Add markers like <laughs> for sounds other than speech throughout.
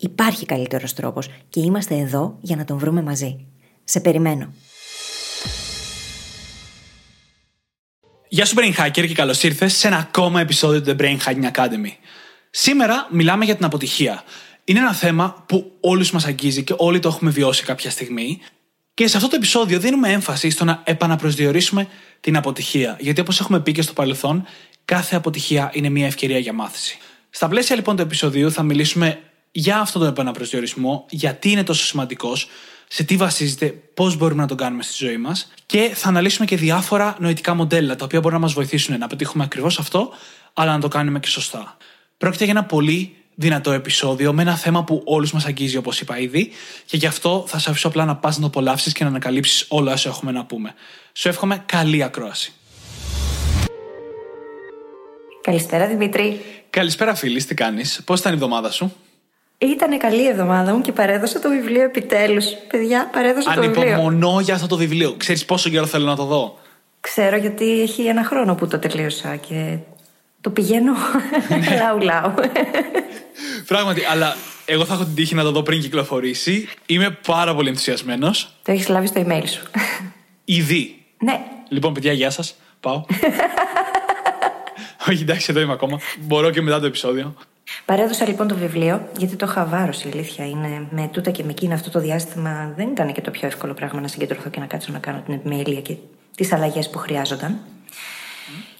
Υπάρχει καλύτερος τρόπος και είμαστε εδώ για να τον βρούμε μαζί. Σε περιμένω. Γεια σου Brain Hacker και καλώς ήρθες σε ένα ακόμα επεισόδιο του The Brain Hacking Academy. Σήμερα μιλάμε για την αποτυχία. Είναι ένα θέμα που όλους μας αγγίζει και όλοι το έχουμε βιώσει κάποια στιγμή και σε αυτό το επεισόδιο δίνουμε έμφαση στο να επαναπροσδιορίσουμε την αποτυχία. Γιατί όπως έχουμε πει και στο παρελθόν, κάθε αποτυχία είναι μια ευκαιρία για μάθηση. Στα πλαίσια λοιπόν του επεισοδίου θα μιλήσουμε για αυτόν τον επαναπροσδιορισμό, γιατί είναι τόσο σημαντικός, σε τι βασίζεται, πώς μπορούμε να τον κάνουμε στη ζωή μας και θα αναλύσουμε και διάφορα νοητικά μοντέλα τα οποία μπορούν να μας βοηθήσουν να πετύχουμε ακριβώς αυτό, αλλά να το κάνουμε και σωστά. Πρόκειται για ένα πολύ δυνατό επεισόδιο με ένα θέμα που όλους μας αγγίζει, όπως είπα ήδη, και γι' αυτό θα σε αφήσω απλά να πας να το απολαύσεις και να ανακαλύψεις όλα όσα έχουμε να πούμε. Σου εύχομαι καλή ακρόαση. Καλησπέρα Δημήτρη. Καλησπέρα φίλης, τι κάνεις, πώς ήταν η εβδομάδα σου; Ήταν καλή η εβδομάδα μου και παρέδωσα το βιβλίο επιτέλους. Παιδιά, παρέδωσα το βιβλίο. Ανυπομονώ για αυτό το βιβλίο. Ξέρεις πόσο καιρό θέλω να το δω; Ξέρω γιατί έχει ένα χρόνο που το τελείωσα και το πηγαίνω ναι. <laughs> λαού λαού. Πράγματι, αλλά εγώ θα έχω την τύχη να το δω πριν κυκλοφορήσει. Είμαι πάρα πολύ ενθουσιασμένος. Το έχεις λάβει στο email σου. Ήδη. Ναι. Λοιπόν, παιδιά, γεια σας. Πάω. <laughs> Όχι, εντάξει, εδώ είμαι ακόμα. Μπορώ και μετά το επεισόδιο. Παρέδωσα λοιπόν το βιβλίο, γιατί το είχα βάρος η αλήθεια είναι. Με τούτα και με εκείνα αυτό το διάστημα δεν ήταν και το πιο εύκολο πράγμα να συγκεντρωθώ και να κάτσω να κάνω την επιμέλεια και τις αλλαγές που χρειάζονταν.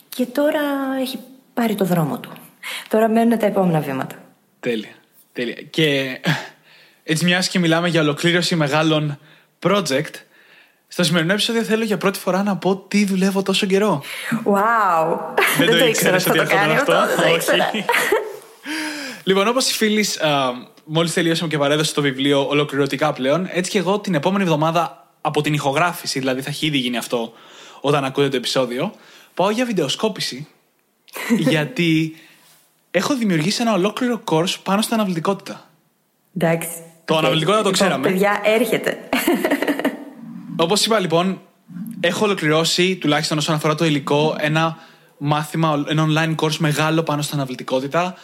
Και τώρα έχει πάρει το δρόμο του. Τώρα μένουν τα επόμενα βήματα. Τέλεια. Τέλεια. Και έτσι μιας και μιλάμε για ολοκλήρωση μεγάλων project, στο σημερινό επεισόδιο θέλω για πρώτη φορά να πω τι δουλεύω τόσο καιρό. Wow! Δεν, το ήξερα ότι θα το κάνει αυτό. Δεν το ήξερα. Λοιπόν, όπως οι φίλοι, μόλις τελειώσαμε και παρέδωσε το βιβλίο ολοκληρωτικά πλέον, έτσι και εγώ την επόμενη εβδομάδα από την ηχογράφηση, δηλαδή θα έχει ήδη γίνει αυτό όταν ακούτε το επεισόδιο, πάω για βιντεοσκόπηση. <laughs> γιατί έχω δημιουργήσει ένα ολόκληρο course πάνω στην αναβλητικότητα. Εντάξει. Το okay. αναβλητικότητα το λοιπόν, ξέραμε. Παιδιά, έρχεται. <laughs> Όπως είπα λοιπόν, έχω ολοκληρώσει, τουλάχιστον όσον αφορά το υλικό, ένα μάθημα, ένα online course μεγάλο πάνω στην αναβλητικότητα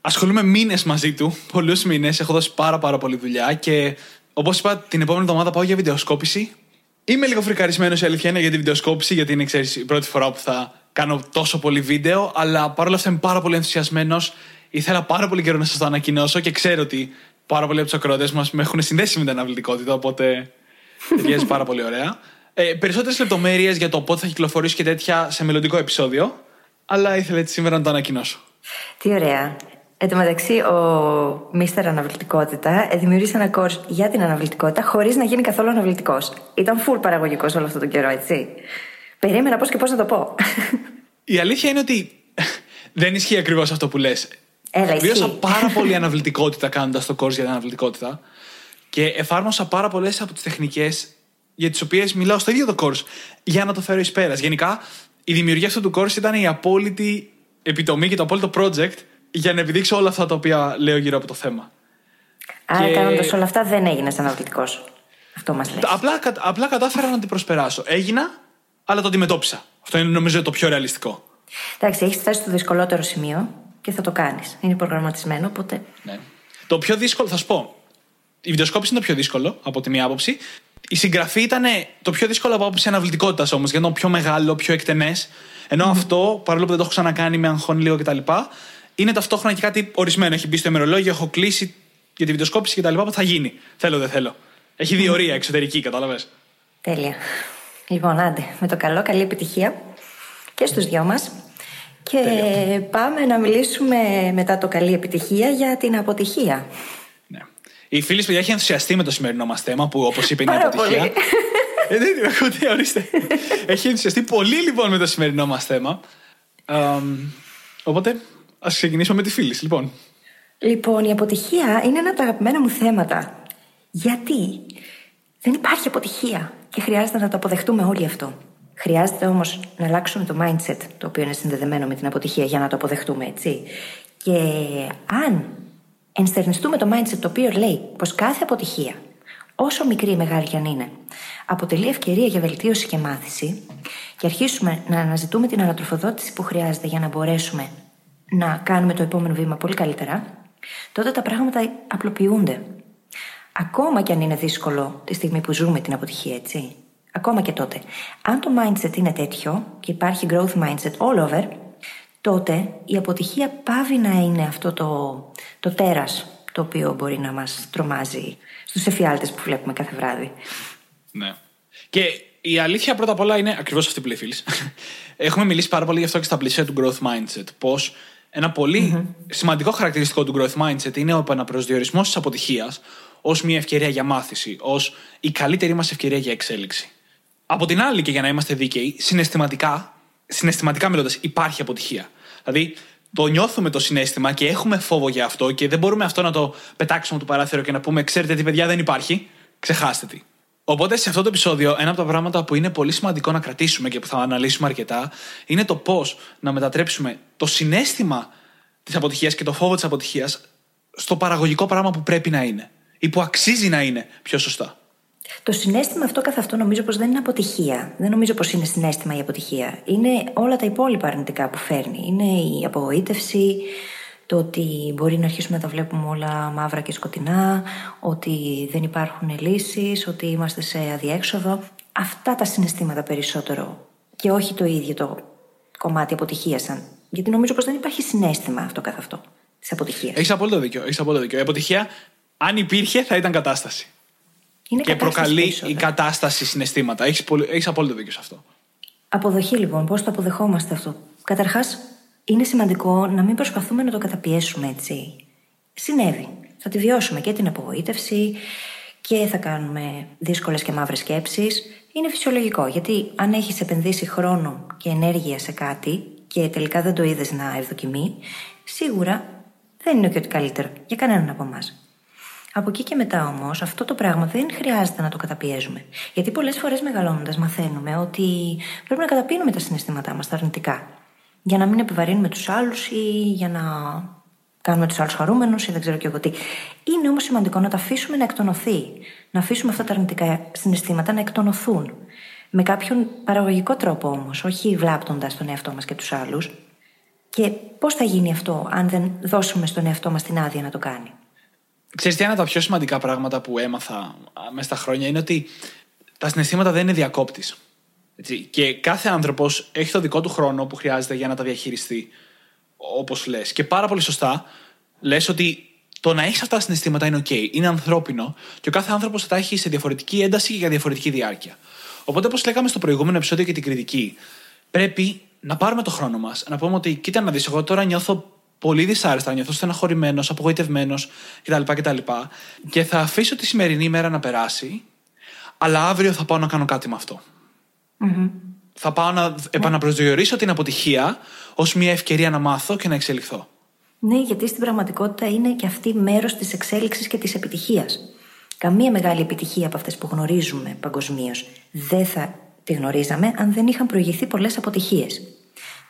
ασχολούμαι μήνες μαζί του. Πολλούς μήνες. Έχω δώσει πάρα, πάρα πολύ δουλειά και όπως είπα, την επόμενη εβδομάδα πάω για βιντεοσκόπηση. Είμαι λίγο φρικαρισμένος η αλήθεια είναι για τη βιντεοσκόπηση, γιατί είναι ξέρεις, η πρώτη φορά που θα κάνω τόσο πολύ βίντεο. Αλλά παρόλα αυτά είμαι πάρα πολύ ενθουσιασμένος. Ήθελα πάρα πολύ καιρό να σας το ανακοινώσω και ξέρω ότι πάρα πολλοί από τους ακροατές μας με έχουν συνδέσει με την αναβλητικότητα, οπότε ταιριάζει πάρα πολύ ωραία. Ε, Περισσότερες λεπτομέρειες για το πότε θα κυκλοφορήσει και τέτοια σε μελλοντικό επεισόδιο. Αλλά ήθελα έτσι σήμερα να το ανακοινώσω. Τι ωραία. Εν τω μεταξύ, ο Μίστερ Αναβλητικότητα δημιούργησε ένα course για την αναβλητικότητα χωρίς να γίνει καθόλου αναβλητικός. Ήταν full παραγωγικός όλο αυτό τον καιρό, έτσι. Περίμενα πώς και πώς να το πω. Η αλήθεια είναι ότι δεν ισχύει ακριβώς αυτό που λες. Βίωσα πάρα πολύ αναβλητικότητα κάνοντας το course για την αναβλητικότητα και εφάρμοσα πάρα πολλές από τις τεχνικές για τις οποίες μιλάω στο ίδιο το course για να το φέρω εις πέρας. Γενικά, η δημιουργία αυτού του course ήταν η απόλυτη επιτομή και το απόλυτο project για να επιδείξω όλα αυτά τα οποία λέω γύρω από το θέμα. Άρα, και... κάνοντας όλα αυτά, δεν έγινες αναλυτικό. Αυτό μας λέει. Απλά, απλά κατάφερα να την προσπεράσω. Έγινα, αλλά το αντιμετώπισα. Αυτό είναι νομίζω το πιο ρεαλιστικό. Εντάξει, έχεις φτάσει στο δυσκολότερο σημείο και θα το κάνεις. Είναι προγραμματισμένο, οπότε. Ναι. Το πιο δύσκολο, θα σου πω. Η βιντεοσκόπηση είναι το πιο δύσκολο από τη μία άποψη. Η συγγραφή ήταν το πιο δύσκολο από άποψη αναβλητικότητας όμως, γιατί ήταν πιο μεγάλο, πιο εκτενές. Ενώ mm. αυτό, παρόλο που δεν το έχω ξανακάνει, με αγχώνει λίγο κτλ., είναι ταυτόχρονα και κάτι ορισμένο. Έχει μπει στο ημερολόγιο, έχω κλείσει για τη βιντεοσκόπηση κτλ. Που θα γίνει. Θέλω, δεν θέλω. Έχει διορία εξωτερική, κατάλαβες. Τέλεια. Λοιπόν, άντε, με το καλό, καλή επιτυχία και στους δυο μας. Και πάμε να μιλήσουμε μετά το καλή επιτυχία για την αποτυχία. Ναι. Η φίλη παιδιά έχει ενθουσιαστεί με το σημερινό μας θέμα που όπως είπε είναι η αποτυχία. ε, δεν την ακούτε, ορίστε. έχει ενθουσιαστεί πολύ λοιπόν με το σημερινό μας θέμα. οπότε ας ξεκινήσουμε με τη φίλη, λοιπόν. Λοιπόν, η αποτυχία είναι ένα από τα αγαπημένα μου θέματα. Γιατί; Δεν υπάρχει αποτυχία και χρειάζεται να το αποδεχτούμε όλοι αυτό. Χρειάζεται όμως να αλλάξουμε το mindset το οποίο είναι συνδεδεμένο με την αποτυχία για να το αποδεχτούμε, έτσι. Και αν ενστερνιστούμε το mindset το οποίο λέει πως κάθε αποτυχία, όσο μικρή ή μεγάλη κι αν είναι, αποτελεί ευκαιρία για βελτίωση και μάθηση, και αρχίσουμε να αναζητούμε την ανατροφοδότηση που χρειάζεται για να μπορέσουμε να κάνουμε το επόμενο βήμα πολύ καλύτερα, τότε τα πράγματα απλοποιούνται. Ακόμα κι αν είναι δύσκολο τη στιγμή που ζούμε την αποτυχία, έτσι. Ακόμα και τότε. Αν το mindset είναι τέτοιο και υπάρχει growth mindset all over, τότε η αποτυχία πάβει να είναι αυτό το, το τέρας το οποίο μπορεί να μας τρομάζει στους εφιάλτες που βλέπουμε κάθε βράδυ. Ναι. Και η αλήθεια πρώτα απ' όλα είναι ακριβώς αυτή που λέει φίλης. <laughs> Έχουμε μιλήσει πάρα πολύ γι' αυτό και στα πλησία του growth mindset. Πώς ένα σημαντικό χαρακτηριστικό του growth mindset είναι ο επαναπροσδιορισμός της αποτυχίας ως μια ευκαιρία για μάθηση, ως η καλύτερη μας ευκαιρία για εξέλιξη. Από την άλλη, και για να είμαστε δίκαιοι, συναισθηματικά, συναισθηματικά μιλώντας, υπάρχει αποτυχία. Δηλαδή, το νιώθουμε το συνέστημα και έχουμε φόβο για αυτό και δεν μπορούμε αυτό να το πετάξουμε το παράθυρο και να πούμε: Ξέρετε τι, παιδιά, δεν υπάρχει. Ξεχάστε τι. Οπότε, σε αυτό το επεισόδιο, ένα από τα πράγματα που είναι πολύ σημαντικό να κρατήσουμε και που θα αναλύσουμε αρκετά είναι το πώς να μετατρέψουμε το συνέστημα της αποτυχίας και το φόβο της αποτυχίας στο παραγωγικό πράγμα που πρέπει να είναι ή που αξίζει να είναι πιο σωστά. Το συνέστημα αυτό καθ' αυτό νομίζω πως δεν είναι αποτυχία. Δεν νομίζω πως είναι συνέστημα η αποτυχία. Είναι όλα τα υπόλοιπα αρνητικά που φέρνει. Είναι η απογοήτευση, το ότι μπορεί να αρχίσουμε να τα βλέπουμε όλα μαύρα και σκοτεινά, ότι δεν υπάρχουν λύσεις, ότι είμαστε σε αδιέξοδο. Αυτά τα συναισθήματα περισσότερο και όχι το ίδιο το κομμάτι αποτυχία σαν. Γιατί νομίζω πως δεν υπάρχει συνέστημα αυτό καθ' αυτό της αποτυχίας. Έχεις απόλυτο δίκιο. Έχεις απόλυτο δίκιο. Η αποτυχία, αν υπήρχε, θα ήταν κατάσταση. Είναι και προκαλεί η κατάσταση συναισθήματα. Έχεις έχεις απόλυτο δίκιο σε αυτό. Αποδοχή λοιπόν. Πώς το αποδεχόμαστε αυτό. Καταρχάς, είναι σημαντικό να μην προσπαθούμε να το καταπιέσουμε έτσι. Συνέβη. Θα τη βιώσουμε και την απογοήτευση και θα κάνουμε δύσκολες και μαύρες σκέψεις. Είναι φυσιολογικό γιατί αν έχεις επενδύσει χρόνο και ενέργεια σε κάτι και τελικά δεν το είδες να ευδοκιμεί, σίγουρα δεν είναι και ότι καλύτερο για κανέναν από εμάς. Από εκεί και μετά όμως, αυτό το πράγμα δεν χρειάζεται να το καταπιέζουμε. Γιατί πολλές φορές μεγαλώνοντας μαθαίνουμε ότι πρέπει να καταπίνουμε τα συναισθήματά μας, τα αρνητικά. Για να μην επιβαρύνουμε τους άλλους ή για να κάνουμε τους άλλους χαρούμενους ή δεν ξέρω και εγώ τι. Είναι όμως σημαντικό να τα αφήσουμε να εκτονωθεί. Να αφήσουμε αυτά τα αρνητικά συναισθήματα να εκτονωθούν. Με κάποιον παραγωγικό τρόπο όμως, όχι βλάπτοντας τον εαυτό μας και τους άλλους. Και πώς θα γίνει αυτό, αν δεν δώσουμε στον εαυτό μας την άδεια να το κάνει. Ξέρεις τι είναι τα πιο σημαντικά πράγματα που έμαθα μέσα στα χρόνια είναι ότι τα συναισθήματα δεν είναι διακόπτη. Και κάθε άνθρωπος έχει το δικό του χρόνο που χρειάζεται για να τα διαχειριστεί, όπως λες. Και πάρα πολύ σωστά λες ότι το να έχεις αυτά τα συναισθήματα είναι OK, είναι ανθρώπινο και ο κάθε άνθρωπος θα τα έχει σε διαφορετική ένταση και για διαφορετική διάρκεια. Οπότε, όπως λέγαμε στο προηγούμενο επεισόδιο και την κριτική, πρέπει να πάρουμε το χρόνο μας, να πούμε ότι κοίτα να δεις, εγώ τώρα νιώθω πολύ δυσάρεστα, νιώθω στεναχωρημένος, απογοητευμένος κτλ, κτλ. Και θα αφήσω τη σημερινή ημέρα να περάσει, αλλά αύριο θα πάω να κάνω κάτι με αυτό. Mm-hmm. Θα πάω να επαναπροσδιορίσω την αποτυχία ως μια ευκαιρία να μάθω και να εξελιχθώ. Ναι, γιατί στην πραγματικότητα είναι και αυτή μέρος της εξέλιξης και της επιτυχίας. Καμία μεγάλη επιτυχία από αυτές που γνωρίζουμε παγκοσμίως δεν θα τη γνωρίζαμε αν δεν είχαν προηγηθεί πολλές αποτυχίες.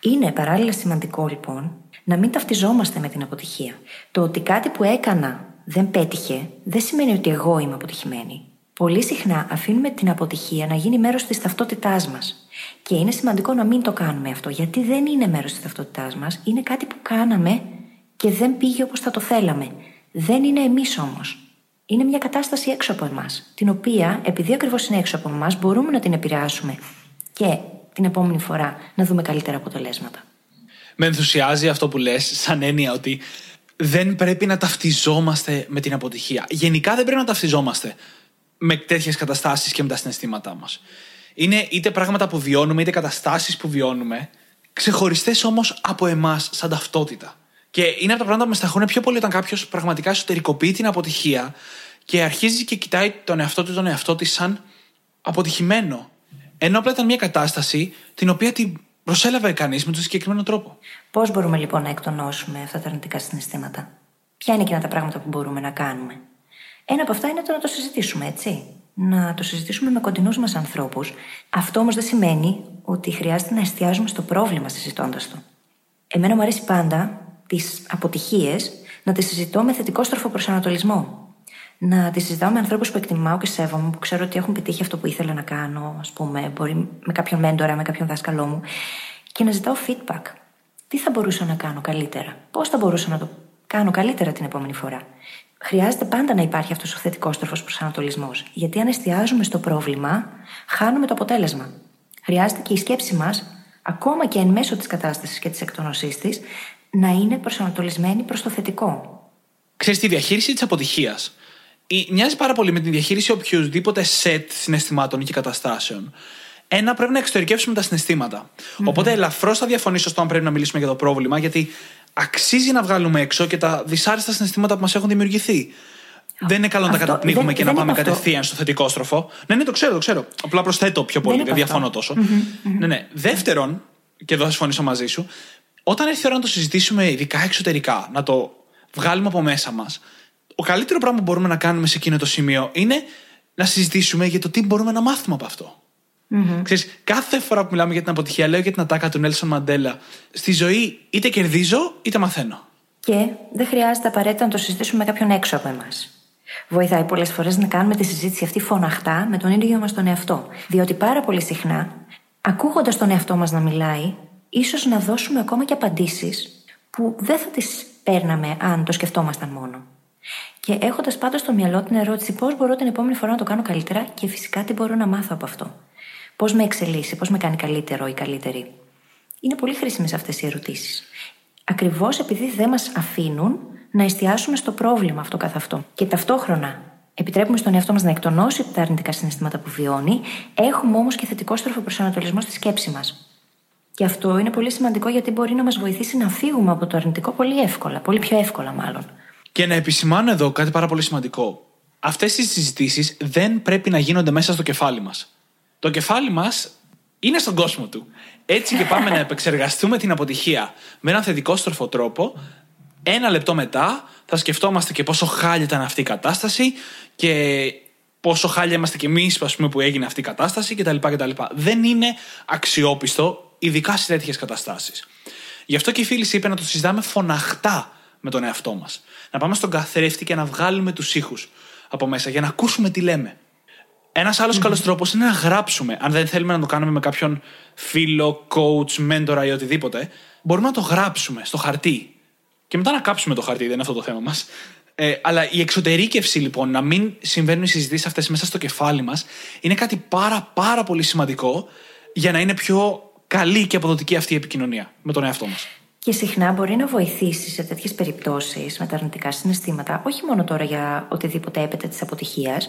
Είναι παράλληλα σημαντικό λοιπόν να μην ταυτιζόμαστε με την αποτυχία. Το ότι κάτι που έκανα δεν πέτυχε δεν σημαίνει ότι εγώ είμαι αποτυχημένη. Πολύ συχνά αφήνουμε την αποτυχία να γίνει μέρος της ταυτότητάς μας. Και είναι σημαντικό να μην το κάνουμε αυτό, γιατί δεν είναι μέρος της ταυτότητάς μας, είναι κάτι που κάναμε και δεν πήγε όπως θα το θέλαμε. Δεν είναι εμείς όμως. Είναι μια κατάσταση έξω από εμάς, την οποία, επειδή ακριβώς είναι έξω από εμάς, μπορούμε να την επηρεάσουμε και την επόμενη φορά να δούμε καλύτερα αποτελέσματα. Με ενθουσιάζει αυτό που λες σαν έννοια ότι δεν πρέπει να ταυτιζόμαστε με την αποτυχία. Γενικά δεν πρέπει να ταυτιζόμαστε με τέτοιες καταστάσεις και με τα συναισθήματά μας. Είναι είτε πράγματα που βιώνουμε, είτε καταστάσεις που βιώνουμε, ξεχωριστές όμως από εμάς σαν ταυτότητα. Και είναι από τα πράγματα που με σταχούν πιο πολύ όταν κάποιος πραγματικά εσωτερικοποιεί την αποτυχία και αρχίζει και κοιτάει τον εαυτό του τον εαυτό της σαν αποτυχημένο. Ενώ απλά ήταν μια κατάσταση την οποία την προσέλαβε κανείς με τον συγκεκριμένο τρόπο. Πώς μπορούμε λοιπόν να εκτονώσουμε αυτά τα αρνητικά συναισθήματα, Ποια είναι εκείνα τα πράγματα που μπορούμε να κάνουμε; Ένα από αυτά είναι το να το συζητήσουμε, έτσι. Να το συζητήσουμε με κοντινούς μας ανθρώπους. Αυτό όμως δεν σημαίνει ότι χρειάζεται να εστιάζουμε στο πρόβλημα συζητώντας το. Εμένα μου αρέσει πάντα τις αποτυχίες να τις συζητώ με θετικό στροφό προσανατολισμό. Να τις συζητάω με ανθρώπους που εκτιμάω και σέβομαι, που ξέρω ότι έχουν πετύχει αυτό που ήθελα να κάνω, ας πούμε, μπορεί με κάποιον μέντορα, με κάποιον δάσκαλό μου, και να ζητάω feedback. Τι θα μπορούσα να κάνω καλύτερα, πώς θα μπορούσα να το κάνω καλύτερα την επόμενη φορά; Χρειάζεται πάντα να υπάρχει αυτός ο θετικός τροφός προσανατολισμός. Γιατί αν εστιάζουμε στο πρόβλημα, χάνουμε το αποτέλεσμα. Χρειάζεται και η σκέψη μας, ακόμα και εν μέσω της κατάστασης και της εκτονωσής της, να είναι προσανατολισμένη προς το θετικό. Ξέρεις, τη διαχείριση της αποτυχίας μοιάζει πάρα πολύ με τη διαχείριση οποιοδήποτε σετ συναισθημάτων και καταστάσεων. Ένα, πρέπει να εξωτερικεύσουμε τα συναισθηματα Οπότε, ελαφρώς θα διαφωνήσω στο αν πρέπει να μιλήσουμε για το πρόβλημα, γιατί αξίζει να βγάλουμε έξω και τα δυσάρεστα συναισθήματα που μας έχουν δημιουργηθεί. Δεν είναι καλό να τα καταπνίγουμε και να πάμε κατευθείαν στο θετικό στροφό. Ναι, ναι, το ξέρω, το ξέρω. Απλά προσθέτω πιο πολύ, δεν διαφωνώ Ναι, ναι. Δεύτερον, και εδώ θα συμφωνήσω μαζί σου, όταν έρθει η ώρα να το συζητήσουμε ειδικά εξωτερικά, να το βγάλουμε από μέσα μας, ο καλύτερο πράγμα που μπορούμε να κάνουμε σε εκείνο το σημείο είναι να συζητήσουμε για το τι μπορούμε να μάθουμε από αυτό. Mm-hmm. Ξέρεις, κάθε φορά που μιλάμε για την αποτυχία, λέω για την ατάκα του Νέλσον Μαντέλα. Στη ζωή είτε κερδίζω είτε μαθαίνω. Και δεν χρειάζεται απαραίτητα να το συζητήσουμε με κάποιον έξω από εμάς. Βοηθάει πολλές φορές να κάνουμε τη συζήτηση αυτή φωναχτά με τον ίδιο μας τον εαυτό. Διότι πάρα πολύ συχνά, ακούγοντας τον εαυτό μας να μιλάει, ίσως να δώσουμε ακόμα και απαντήσεις που δεν θα τις παίρναμε αν το σκεφτόμασταν μόνο. Και έχοντας πάντω στο μυαλό την ερώτηση πώς μπορώ την επόμενη φορά να το κάνω καλύτερα και φυσικά τι μπορώ να μάθω από αυτό. Πώς με εξελίσσει, πώς με κάνει καλύτερο ή καλύτερη. Είναι πολύ χρήσιμες αυτές οι ερωτήσεις. Ακριβώς επειδή δεν μας αφήνουν να εστιάσουμε στο πρόβλημα αυτό καθ' αυτό. Και ταυτόχρονα επιτρέπουμε στον εαυτό μας να εκτονώσει τα αρνητικά συναισθήματα που βιώνει, έχουμε όμως και θετικό στροφο προσανατολισμό στη σκέψη μας. Και αυτό είναι πολύ σημαντικό γιατί μπορεί να μας βοηθήσει να φύγουμε από το αρνητικό πολύ εύκολα, πολύ πιο εύκολα μάλλον. Και να επισημάνω εδώ κάτι πάρα πολύ σημαντικό. Αυτές οι συζητήσεις δεν πρέπει να γίνονται μέσα στο κεφάλι μας. Το κεφάλι μας είναι στον κόσμο του. Έτσι και πάμε να επεξεργαστούμε την αποτυχία με έναν θετικό στροφό τρόπο. Ένα λεπτό μετά θα σκεφτόμαστε και πόσο χάλια ήταν αυτή η κατάσταση και πόσο χάλια είμαστε κι εμείς που έγινε αυτή η κατάσταση κτλ. κτλ. Δεν είναι αξιόπιστο, ειδικά σε τέτοιες καταστάσεις. Γι' αυτό και η φίλη είπε να το συζητάμε φωναχτά με τον εαυτό μας. Να πάμε στον καθρέφτη και να βγάλουμε τους ήχους από μέσα για να ακούσουμε τι λέμε. Ένας άλλος mm-hmm. καλός τρόπος είναι να γράψουμε. Αν δεν θέλουμε να το κάνουμε με κάποιον φίλο, coach, μέντορα ή οτιδήποτε, μπορούμε να το γράψουμε στο χαρτί. Και μετά να κάψουμε το χαρτί, δεν είναι αυτό το θέμα μας. Ε, αλλά η εξωτερήκευση λοιπόν, να μην συμβαίνουν οι συζητήσεις αυτές μέσα στο κεφάλι μας, είναι κάτι πάρα πάρα πολύ σημαντικό για να είναι πιο καλή και αποδοτική αυτή η επικοινωνία με τον εαυτό μας. Και συχνά μπορεί να βοηθήσεις σε τέτοιες περιπτώσεις με τα αρνητικά συναισθήματα, όχι μόνο τώρα για οτιδήποτε έπεται της αποτυχίας,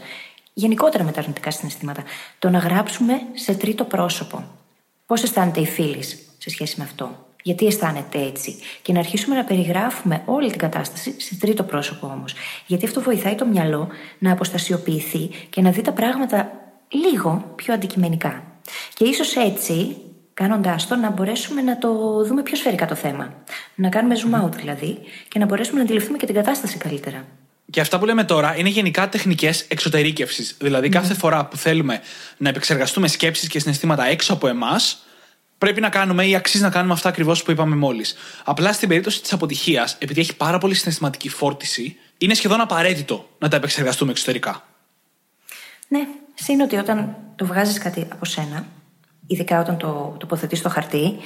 γενικότερα με τα αρνητικά συναισθήματα, το να γράψουμε σε τρίτο πρόσωπο. Πώς αισθάνεται η φίλη σε σχέση με αυτό, γιατί αισθάνεται έτσι, και να αρχίσουμε να περιγράφουμε όλη την κατάσταση σε τρίτο πρόσωπο όμως. Γιατί αυτό βοηθάει το μυαλό να αποστασιοποιηθεί και να δει τα πράγματα λίγο πιο αντικειμενικά. Και ίσως έτσι κάνοντάς το να μπορέσουμε να το δούμε πιο σφαιρικά το θέμα. Να κάνουμε zoom out δηλαδή και να μπορέσουμε να αντιληφθούμε και την κατάσταση καλύτερα. Και αυτά που λέμε τώρα είναι γενικά τεχνικές εξωτερήκευσης. Δηλαδή, κάθε φορά που θέλουμε να επεξεργαστούμε σκέψεις και συναισθήματα έξω από εμάς, πρέπει να κάνουμε ή αξίζει να κάνουμε αυτά ακριβώς που είπαμε μόλις. Απλά στην περίπτωση της αποτυχίας, επειδή έχει πάρα πολύ συναισθηματική φόρτιση, είναι σχεδόν απαραίτητο να τα επεξεργαστούμε εξωτερικά. Ναι, σύν ότι όταν το βγάζεις κάτι από σένα, ειδικά όταν το τοποθετείς στο χαρτί,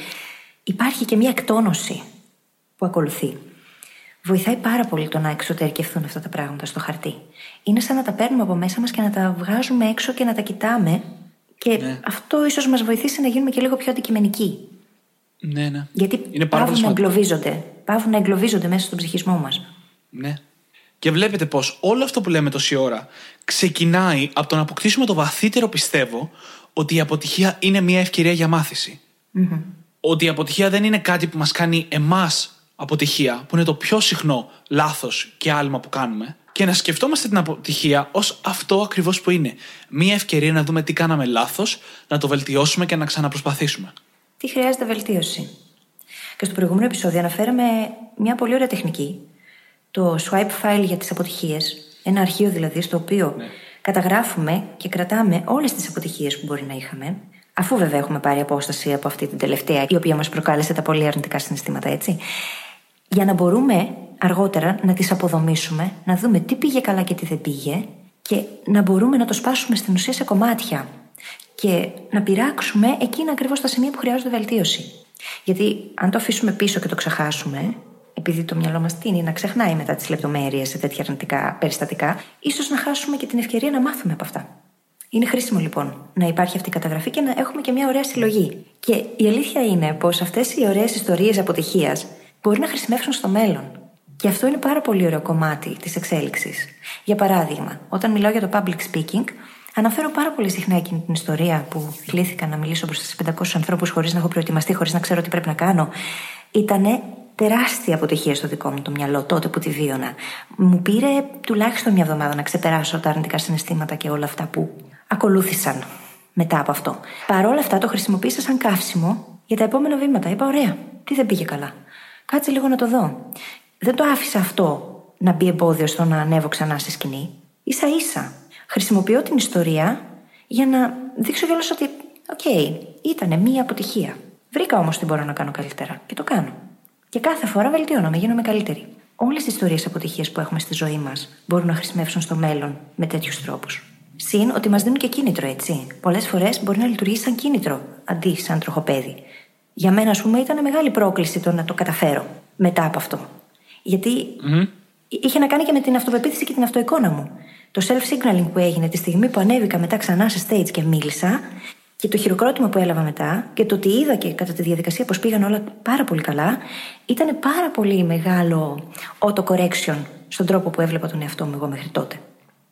υπάρχει και μια εκτόνωση που ακολουθεί. Βοηθάει πάρα πολύ το να εξωτερικευθούν αυτά τα πράγματα στο χαρτί. Είναι σαν να τα παίρνουμε από μέσα μας και να τα βγάζουμε έξω και να τα κοιτάμε. Και ναι. αυτό ίσως μας βοηθήσει να γίνουμε και λίγο πιο αντικειμενικοί. Ναι, ναι. Γιατί είναι πάβουν να εγκλωβίζονται. Πάβουν να εγκλωβίζονται μέσα στον ψυχισμό μας. Ναι. Και βλέπετε πως όλο αυτό που λέμε τόση ώρα ξεκινάει από το να αποκτήσουμε το βαθύτερο πιστεύω ότι η αποτυχία είναι μια ευκαιρία για μάθηση. Mm-hmm. Ότι η αποτυχία δεν είναι κάτι που μας κάνει εμάς αποτυχία, που είναι το πιο συχνό λάθος και άλμα που κάνουμε, και να σκεφτόμαστε την αποτυχία ως αυτό ακριβώς που είναι. Μία ευκαιρία να δούμε τι κάναμε λάθος, να το βελτιώσουμε και να ξαναπροσπαθήσουμε. Τι χρειάζεται βελτίωση; Και στο προηγούμενο επεισόδιο αναφέραμε μια πολύ ωραία τεχνική. Το swipe file για τις αποτυχίες. Ένα αρχείο δηλαδή στο οποίο ναι. καταγράφουμε και κρατάμε όλες τις αποτυχίες που μπορεί να είχαμε. Αφού βέβαια έχουμε πάρει απόσταση από αυτή την τελευταία, η οποία μας προκάλεσε τα πολύ αρνητικά συναισθήματα, έτσι για να μπορούμε αργότερα να τις αποδομήσουμε, να δούμε τι πήγε καλά και τι δεν πήγε και να μπορούμε να το σπάσουμε στην ουσία σε κομμάτια και να πειράξουμε εκείνα ακριβώς τα σημεία που χρειάζονται βελτίωση. Γιατί αν το αφήσουμε πίσω και το ξεχάσουμε, επειδή το μυαλό μας τίνει να ξεχνάει μετά τις λεπτομέρειες σε τέτοια αρνητικά περιστατικά, ίσως να χάσουμε και την ευκαιρία να μάθουμε από αυτά. Είναι χρήσιμο λοιπόν να υπάρχει αυτή η καταγραφή και να έχουμε και μια ωραία συλλογή. Και η αλήθεια είναι πως αυτές οι ωραίες ιστορίες αποτυχίας μπορεί να χρησιμεύσουν στο μέλλον. Και αυτό είναι πάρα πολύ ωραίο κομμάτι της εξέλιξης. Για παράδειγμα, όταν μιλάω για το public speaking, αναφέρω πάρα πολύ συχνά εκείνη την ιστορία που κλήθηκα να μιλήσω μπροστά σε 500 ανθρώπους χωρίς να έχω προετοιμαστεί, χωρίς να ξέρω τι πρέπει να κάνω. Ήτανε τεράστια αποτυχία στο δικό μου το μυαλό τότε που τη βίωνα. Μου πήρε τουλάχιστον μια εβδομάδα να ξεπεράσω τα αρνητικά συναισθήματα και όλα αυτά που ακολούθησαν μετά από αυτό. Παρ' όλα αυτά το χρησιμοποίησα σαν καύσιμο για τα επόμενα βήματα. Είπα: Ωραία, τι δεν πήγε καλά. Κάτσε λίγο να το δω. Δεν το άφησα αυτό να μπει εμπόδιο στο να ανέβω ξανά στη σκηνή. Ίσα ίσα. Χρησιμοποιώ την ιστορία για να δείξω κιόλας ότι, OK, okay, ήταν μία αποτυχία. Βρήκα όμως τι μπορώ να κάνω καλύτερα και το κάνω. Και κάθε φορά βελτιώνομαι, γίνομαι καλύτερη. Όλες οι ιστορίες αποτυχίας που έχουμε στη ζωή μας μπορούν να χρησιμεύσουν στο μέλλον με τέτοιους τρόπους. Συν ότι μας δίνουν και κίνητρο, έτσι. Πολλές φορές μπορεί να λειτουργήσει σαν κίνητρο, αντί σαν τροχοπέδη. Για μένα, ας πούμε, ήταν μεγάλη πρόκληση το να το καταφέρω μετά από αυτό. είχε να κάνει και με την αυτοπεποίθηση και την αυτοεικόνα μου. Το self-signaling που έγινε τη στιγμή που ανέβηκα μετά ξανά σε stage και μίλησα, και το χειροκρότημα που έλαβα μετά, και το ότι είδα και κατά τη διαδικασία πως πήγαν όλα πάρα πολύ καλά, ήταν πάρα πολύ μεγάλο auto-correction στον τρόπο που έβλεπα τον εαυτό μου εγώ μέχρι τότε.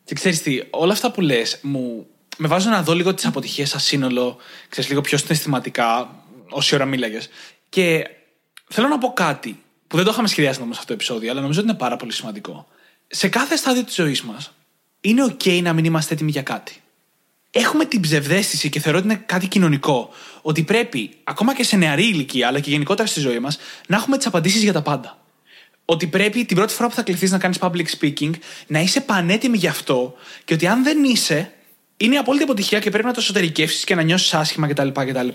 Και ξέρεις τι, όλα αυτά που λες μου με βάζουν να δω λίγο τις αποτυχίες σαν σύνολο, ξέρεις λίγο πιο συναισθηματικά, όση ώρα μίλαγες. Και θέλω να πω κάτι που δεν το είχαμε σχεδιάσει όμω αυτό το επεισόδιο, αλλά νομίζω ότι είναι πάρα πολύ σημαντικό. Σε κάθε στάδιο της ζωής μας είναι OK να μην είμαστε έτοιμοι για κάτι. Έχουμε την ψευδέστηση και θεωρώ ότι είναι κάτι κοινωνικό, ότι πρέπει, ακόμα και σε νεαρή ηλικία, αλλά και γενικότερα στη ζωή μας, να έχουμε τις απαντήσεις για τα πάντα. Ότι πρέπει την πρώτη φορά που θα κληθείς να κάνεις public speaking να είσαι πανέτοιμη γι' αυτό και ότι αν δεν είσαι, είναι απόλυτη αποτυχία και πρέπει να το εσωτερικεύσεις και να νιώσεις άσχημα κτλ. κτλ.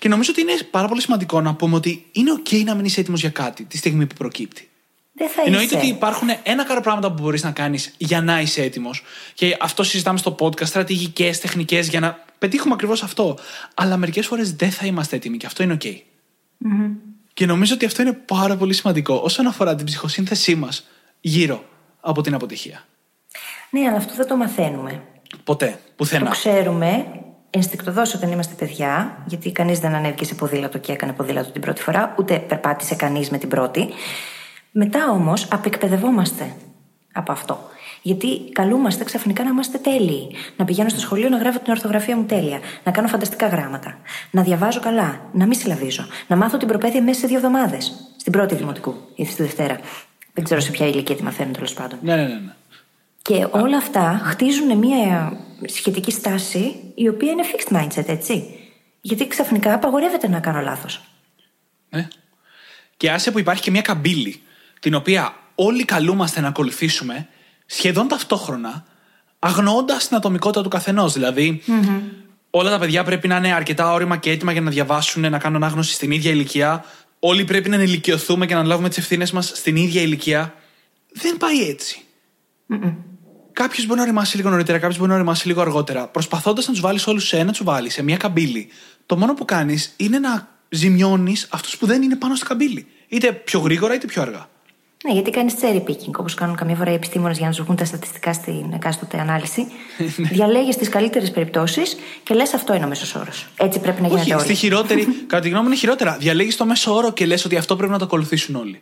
Και νομίζω ότι είναι πάρα πολύ σημαντικό να πούμε ότι είναι OK να μην είσαι έτοιμος για κάτι τη στιγμή που προκύπτει. Δεν θα Εννοείται ότι υπάρχουν ένα κάρο πράγματα που μπορείς να κάνεις για να είσαι έτοιμος. Και αυτό συζητάμε στο podcast, στρατηγικές, τεχνικές, για να πετύχουμε ακριβώς αυτό. Αλλά μερικές φορές δεν θα είμαστε έτοιμοι και αυτό είναι OK. Mm-hmm. Και νομίζω ότι αυτό είναι πάρα πολύ σημαντικό όσον αφορά την ψυχοσύνθεσή μας γύρω από την αποτυχία. Ναι, αλλά αυτό δεν το μαθαίνουμε. Ποτέ. Πουθενά. Το ξέρουμε ενστικτοδό όταν είμαστε παιδιά, γιατί κανείς δεν ανέβηκε σε ποδήλατο και έκανε ποδήλατο την πρώτη φορά, ούτε περπάτησε κανείς με την πρώτη. Μετά όμως απεκπαιδευόμαστε από αυτό. Γιατί καλούμαστε ξαφνικά να είμαστε τέλειοι. Να πηγαίνω στο σχολείο να γράφω την ορθογραφία μου τέλεια. Να κάνω φανταστικά γράμματα. Να διαβάζω καλά. Να μην συλλαβίζω. Να μάθω την προπαίδεια μέσα σε δύο εβδομάδες. Στην πρώτη δημοτικού ή στη Δευτέρα. Δεν ξέρω σε ποια ηλικία τη μαθαίνουν τέλος πάντων. Ναι, ναι, ναι. Ναι. Και όλα αυτά χτίζουν μια σχετική στάση η οποία είναι fixed mindset, έτσι. Γιατί ξαφνικά απαγορεύεται να κάνω λάθος. Ναι. Και άσε που υπάρχει και μια καμπύλη, την οποία όλοι καλούμαστε να ακολουθήσουμε σχεδόν ταυτόχρονα, αγνοώντας την ατομικότητα του καθενός. Δηλαδή, όλα τα παιδιά πρέπει να είναι αρκετά όρημα και έτοιμα για να διαβάσουν, να κάνουν άγνωση στην ίδια ηλικία. Όλοι πρέπει να ενηλικιωθούμε και να λάβουμε τις ευθύνες μας στην ίδια ηλικία. Δεν πάει έτσι. Κάποιος μπορεί να οριμάσει λίγο νωρίτερα, κάποιος μπορεί να οριμάσει λίγο αργότερα. Προσπαθώντας να τους βάλεις όλους σε ένα τσουβάλι, σε μια καμπύλη, το μόνο που κάνεις είναι να ζημιώνεις αυτούς που δεν είναι πάνω στο καμπύλη. Είτε πιο γρήγορα είτε πιο αργά. Ναι, γιατί κάνεις cherry picking, όπως κάνουν καμιά φορά οι επιστήμονες για να σου βγουν τα στατιστικά στην εκάστοτε ανάλυση. Ναι. Διαλέγεις τις καλύτερες περιπτώσεις και λες αυτό είναι ο μέσος όρος. Έτσι πρέπει να γίνεται Όχι, όλοι. στη χειρότερη, <laughs> κατά τη γνώμη μου είναι χειρότερα. Διαλέγεις το μέσο όρο και λες ότι αυτό πρέπει να το ακολουθήσουν όλοι.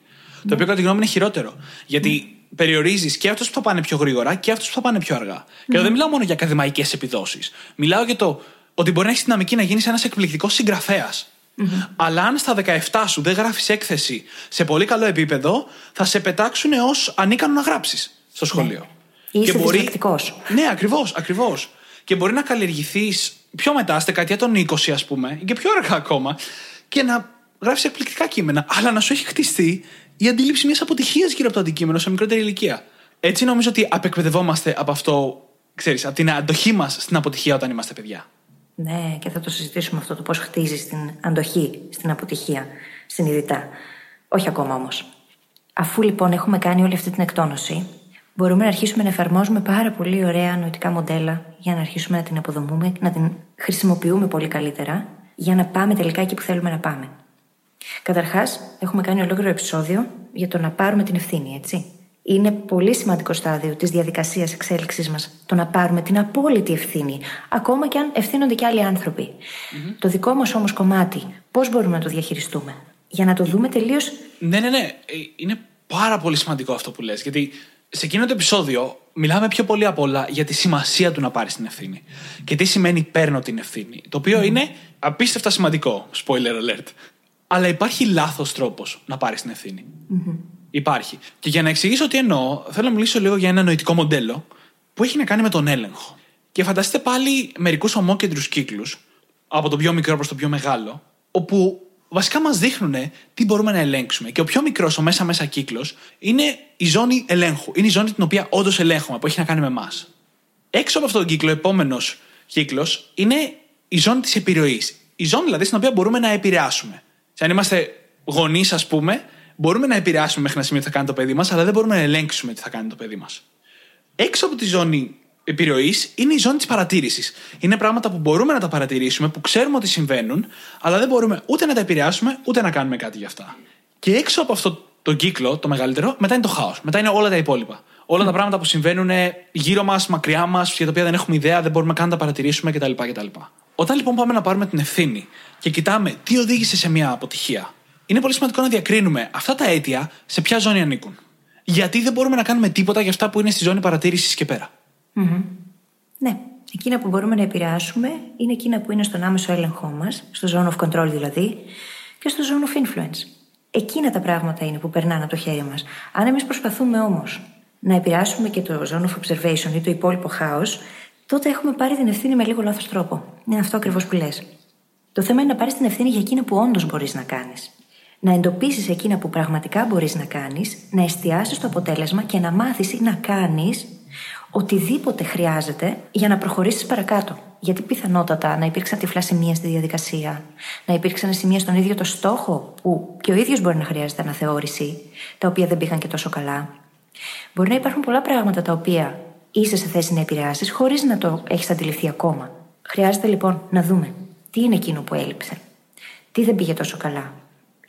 Το οποίο κατά τη γνώμη μου είναι χειρότερο. Γιατί περιορίζεις και αυτού που θα πάνε πιο γρήγορα και αυτού που θα πάνε πιο αργά. Και εδώ δεν μιλάω μόνο για ακαδημαϊκές επιδόσεις. Μιλάω για το ότι μπορεί να έχεις δυναμική να γίνεις ένας εκπληκτικός συγγραφέας. Αλλά αν στα 17 σου δεν γράφεις έκθεση σε πολύ καλό επίπεδο, θα σε πετάξουν ω ανίκανο να γράψεις στο σχολείο. Ή είσαι δυσλεκτικός. Ναι, ακριβώς, ακριβώς. Και μπορεί να καλλιεργηθείς πιο μετά, στη δεκαετία των 20, ας πούμε, ή και πιο αργά ακόμα, και να γράφεις εκπληκτικά κείμενα. Αλλά να σου έχει χτιστεί η αντίληψη μιας αποτυχίας γύρω από το αντικείμενο σε μικρότερη ηλικία. Έτσι νομίζω ότι απεκπαιδευόμαστε από αυτό, ξέρεις, από την αντοχή μας στην αποτυχία όταν είμαστε παιδιά. Ναι, και θα το συζητήσουμε αυτό το πώς χτίζεις την αντοχή στην αποτυχία συνειδητά. Όχι ακόμα όμως. Αφού λοιπόν έχουμε κάνει όλη αυτή την εκτόνωση, μπορούμε να αρχίσουμε να εφαρμόζουμε πάρα πολύ ωραία νοητικά μοντέλα για να αρχίσουμε να την αποδομούμε, να την χρησιμοποιούμε πολύ καλύτερα, για να πάμε τελικά εκεί που θέλουμε να πάμε. Καταρχάς, έχουμε κάνει ολόκληρο επεισόδιο για το να πάρουμε την ευθύνη, έτσι. Είναι πολύ σημαντικό στάδιο της διαδικασίας εξέλιξής μας το να πάρουμε την απόλυτη ευθύνη, ακόμα και αν ευθύνονται και άλλοι άνθρωποι. Το δικό μας όμως κομμάτι, πώς μπορούμε να το διαχειριστούμε, για να το δούμε τελείως; Ναι, ναι, ναι. Ε, Είναι πάρα πολύ σημαντικό αυτό που λες. Γιατί σε εκείνο το επεισόδιο μιλάμε πιο πολύ απ' όλα για τη σημασία του να πάρεις την ευθύνη. Και τι σημαίνει παίρνω την ευθύνη. Το οποίο είναι απίστευτα σημαντικό. Spoiler alert. Αλλά υπάρχει λάθος τρόπος να πάρεις την ευθυνη Υπάρχει. Και για να εξηγήσω τι εννοώ, θέλω να μιλήσω λίγο για ένα νοητικό μοντέλο που έχει να κάνει με τον έλεγχο. Και φανταστείτε πάλι μερικούς ομόκεντρους κύκλους, από το πιο μικρό προς το πιο μεγάλο, όπου βασικά μας δείχνουν τι μπορούμε να ελέγξουμε. Και ο πιο μικρός, ο μέσα-μέσα κύκλος, είναι η ζώνη ελέγχου. Είναι η ζώνη την οποία όντως ελέγχουμε, που έχει να κάνει με εμάς. Έξω από αυτόν τον κύκλο, επόμενος κύκλος, είναι η ζώνη της επιρροής. Η ζώνη δηλαδή στην οποία μπορούμε να επηρεάσουμε. Σε αν είμαστε γονείς, ας πούμε, μπορούμε να επηρεάσουμε μέχρι ένα σημείο τι θα κάνει το παιδί μας, αλλά δεν μπορούμε να ελέγξουμε τι θα κάνει το παιδί μας. Έξω από τη ζώνη επιρροής είναι η ζώνη της παρατήρησης. Είναι πράγματα που μπορούμε να τα παρατηρήσουμε, που ξέρουμε ότι συμβαίνουν, αλλά δεν μπορούμε ούτε να τα επηρεάσουμε, ούτε να κάνουμε κάτι γι' αυτά. Και έξω από αυτό το κύκλο, το μεγαλύτερο, μετά είναι το χάος. Μετά είναι όλα τα υπόλοιπα. Όλα τα πράγματα που συμβαίνουν γύρω μας, μακριά μας, για τα οποία δεν έχουμε ιδέα, δεν μπορούμε καν να τα παρατηρήσουμε κτλ. κτλ. Όταν λοιπόν πάμε να πάρουμε την ευθύνη και κοιτάμε τι οδήγησε σε μια αποτυχία, είναι πολύ σημαντικό να διακρίνουμε αυτά τα αίτια σε ποια ζώνη ανήκουν. Γιατί δεν μπορούμε να κάνουμε τίποτα για αυτά που είναι στη ζώνη παρατήρησης και πέρα. Ναι, εκείνα που μπορούμε να επηρεάσουμε είναι εκείνα που είναι στον άμεσο έλεγχό μας, στο zone of control δηλαδή, και στο zone of influence. Εκείνα τα πράγματα είναι που περνάνε από το χέρι μας. Αν εμείς προσπαθούμε όμως να επηρεάσουμε και το zone of observation ή το υπόλοιπο χάος, τότε έχουμε πάρει την ευθύνη με λίγο λάθος τρόπο. Είναι αυτό ακριβώς που λες. Το θέμα είναι να πάρεις την ευθύνη για εκείνα που όντως μπορείς να κάνεις. Να εντοπίσεις εκείνα που πραγματικά μπορείς να κάνεις, να εστιάσεις το αποτέλεσμα και να μάθεις ή να κάνεις οτιδήποτε χρειάζεται για να προχωρήσεις παρακάτω. Γιατί πιθανότατα να υπήρξαν τυφλά σημεία στη διαδικασία, να υπήρξαν σημεία στον ίδιο το στόχο, που και ο ίδιος μπορεί να χρειάζεται αναθεώρηση, τα οποία δεν πήγαν και τόσο καλά. Μπορεί να υπάρχουν πολλά πράγματα τα οποία είσαι σε θέση να επηρεάσεις χωρίς να το έχεις αντιληφθεί ακόμα. Χρειάζεται λοιπόν να δούμε τι είναι εκείνο που έλειψε, τι δεν πήγε τόσο καλά,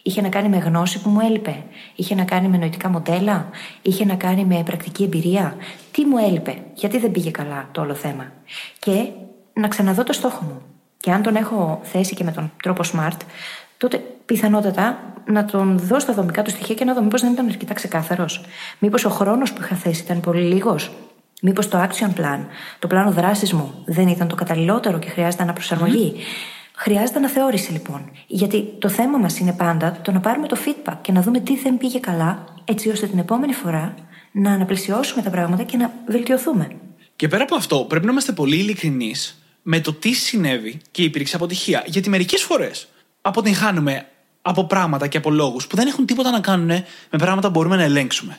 Είχε να κάνει με γνώση που μου έλειπε. Είχε να κάνει με νοητικά μοντέλα. Είχε να κάνει με πρακτική εμπειρία. Τι μου έλειπε. Γιατί δεν πήγε καλά το όλο θέμα. Και να ξαναδώ το στόχο μου. Και αν τον έχω θέσει και με τον τρόπο smart, τότε πιθανότατα να τον δω στα δομικά του στοιχεία και να δω μήπως δεν ήταν αρκετά ξεκάθαρος. Μήπως ο χρόνος που είχα θέσει ήταν πολύ λίγος. Μήπως το action plan, το πλάνο δράσης μου δεν ήταν το καταλληλότερο και χρειάζεται αναπροσαρμογή; Χρειάζεται αναθεώρηση λοιπόν. Γιατί το θέμα μας είναι πάντα το να πάρουμε το feedback και να δούμε τι δεν πήγε καλά, έτσι ώστε την επόμενη φορά να αναπλησιώσουμε τα πράγματα και να βελτιωθούμε. Και πέρα από αυτό, πρέπει να είμαστε πολύ ειλικρινείς με το τι συνέβη και υπήρξε αποτυχία. Γιατί μερικές φορές αποτυγχάνουμε από πράγματα και από λόγους που δεν έχουν τίποτα να κάνουν με πράγματα που μπορούμε να ελέγξουμε.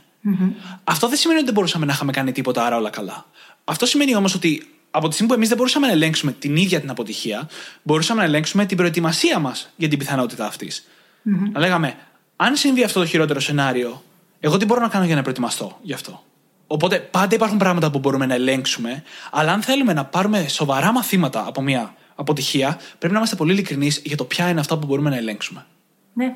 Αυτό δεν σημαίνει ότι δεν μπορούσαμε να είχαμε κάνει τίποτα, άρα όλα καλά. Αυτό σημαίνει όμως ότι από τη στιγμή που εμείς δεν μπορούσαμε να ελέγξουμε την ίδια την αποτυχία, μπορούσαμε να ελέγξουμε την προετοιμασία μας για την πιθανότητα αυτής. Mm-hmm. Να λέγαμε, αν συμβεί αυτό το χειρότερο σενάριο, εγώ τι μπορώ να κάνω για να προετοιμαστώ γι' αυτό. Οπότε πάντα υπάρχουν πράγματα που μπορούμε να ελέγξουμε, αλλά αν θέλουμε να πάρουμε σοβαρά μαθήματα από μια αποτυχία, πρέπει να είμαστε πολύ ειλικρινείς για το ποια είναι αυτά που μπορούμε να ελέγξουμε. Ναι.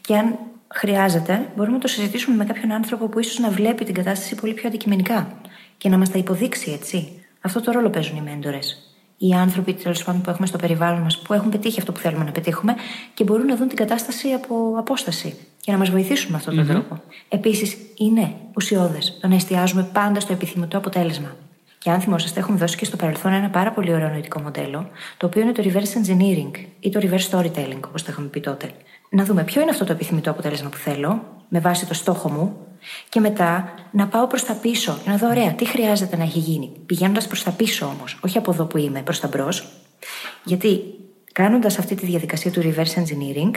Και αν χρειάζεται, μπορούμε να το συζητήσουμε με κάποιον άνθρωπο που ίσως να βλέπει την κατάσταση πολύ πιο αντικειμενικά και να μας τα υποδείξει έτσι. Αυτό το ρόλο παίζουν οι μέντορες. Οι άνθρωποι τέλος πάντων που έχουμε στο περιβάλλον μας που έχουν πετύχει αυτό που θέλουμε να πετύχουμε και μπορούν να δουν την κατάσταση από απόσταση και να μας βοηθήσουν με αυτόν τον τρόπο. Επίσης, είναι ουσιώδες το να εστιάζουμε πάντα στο επιθυμητό αποτέλεσμα. Και αν θυμόσαστε, έχουμε δώσει και στο παρελθόν ένα πάρα πολύ ωραίο νοητικό μοντέλο, το οποίο είναι το reverse engineering ή το reverse storytelling, όπως το είχαμε πει τότε. Να δούμε ποιο είναι αυτό το επιθυμητό αποτέλεσμα που θέλω, με βάση το στόχο μου, και μετά να πάω προς τα πίσω και να δω, ωραία, τι χρειάζεται να έχει γίνει. Πηγαίνοντας προς τα πίσω όμως, όχι από εδώ που είμαι, προς τα μπρος. Γιατί κάνοντας αυτή τη διαδικασία του reverse engineering,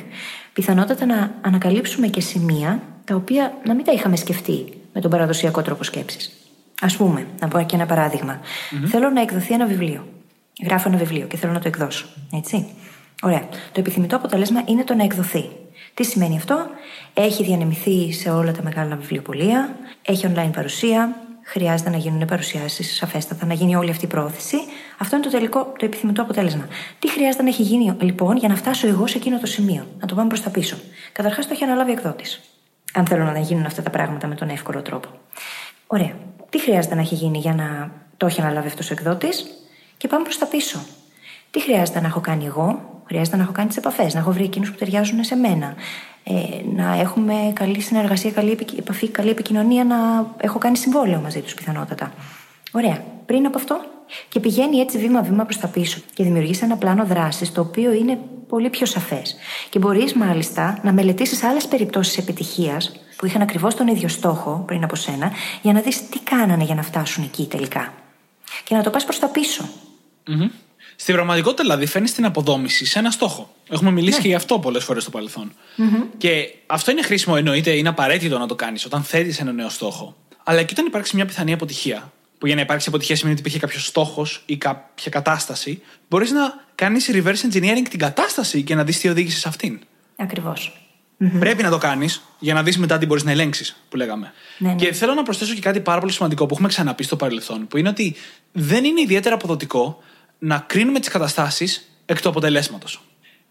πιθανότατα να ανακαλύψουμε και σημεία τα οποία να μην τα είχαμε σκεφτεί με τον παραδοσιακό τρόπο σκέψης. Α πούμε, να πω και ένα παράδειγμα. Mm-hmm. Θέλω να εκδοθεί ένα βιβλίο. Γράφω ένα βιβλίο και θέλω να το εκδώσω. Έτσι. Ωραία. Το επιθυμητό αποτέλεσμα είναι το να εκδοθεί. Τι σημαίνει αυτό, έχει διανεμηθεί σε όλα τα μεγάλα βιβλιοπολία, έχει online παρουσία, χρειάζεται να γίνουν παρουσιάσεις σαφέστατα, να γίνει όλη αυτή η πρόθεση. Αυτό είναι το τελικό, το επιθυμητό αποτέλεσμα. Τι χρειάζεται να έχει γίνει λοιπόν για να φτάσω εγώ σε εκείνο το σημείο, να το πάμε προς τα πίσω. Καταρχάς το έχει αναλάβει εκδότης. Αν θέλω να γίνουν αυτά τα πράγματα με τον εύκολο τρόπο. Ωραία. Τι χρειάζεται να έχει γίνει για να το έχει αναλάβει αυτός ο εκδότης; Και πάμε προς τα πίσω. Τι χρειάζεται να έχω κάνει εγώ, χρειάζεται να έχω κάνει τις επαφές, να έχω βρει εκείνους που ταιριάζουν σε μένα, ε, να έχουμε καλή συνεργασία, καλή επαφή, καλή επικοινωνία, να έχω κάνει συμβόλαιο μαζί τους πιθανότατα. Ωραία. Πριν από αυτό, και πηγαίνει έτσι βήμα-βήμα προς τα πίσω και δημιουργείς ένα πλάνο δράσης το οποίο είναι πολύ πιο σαφές. Και μπορείς μάλιστα να μελετήσεις άλλες περιπτώσεις επιτυχίας που είχαν ακριβώς τον ίδιο στόχο πριν από σένα, για να δεις τι κάνανε για να φτάσουν εκεί τελικά. Και να το πας προς τα πισω Στην πραγματικότητα, δηλαδή, φέρνει την αποδόμηση σε ένα στόχο. Έχουμε μιλήσει ναι. και γι' αυτό πολλές φορές στο παρελθον Και αυτό είναι χρήσιμο, εννοείται, είναι απαραίτητο να το κάνεις όταν θέτεις ένα νέο στόχο. Αλλά και όταν υπάρξει μια πιθανή αποτυχία, που για να υπάρξει αποτυχία σημαίνει ότι υπήρχε κάποιος στόχος ή κάποια κατάσταση, μπορείς να κάνεις reverse engineering την κατάσταση και να δεις τι οδήγησε σε αυτήν. Ακριβώς. Πρέπει να το κάνεις για να δεις μετά τι μπορείς να ελέγξεις, που λέγαμε. Ναι, ναι. Και θέλω να προσθέσω και κάτι πάρα πολύ σημαντικό που έχουμε ξαναπεί στο παρελθόν, που είναι ότι δεν είναι ιδιαίτερα αποδοτικό να κρίνουμε τις καταστάσεις εκ του αποτελέσματος.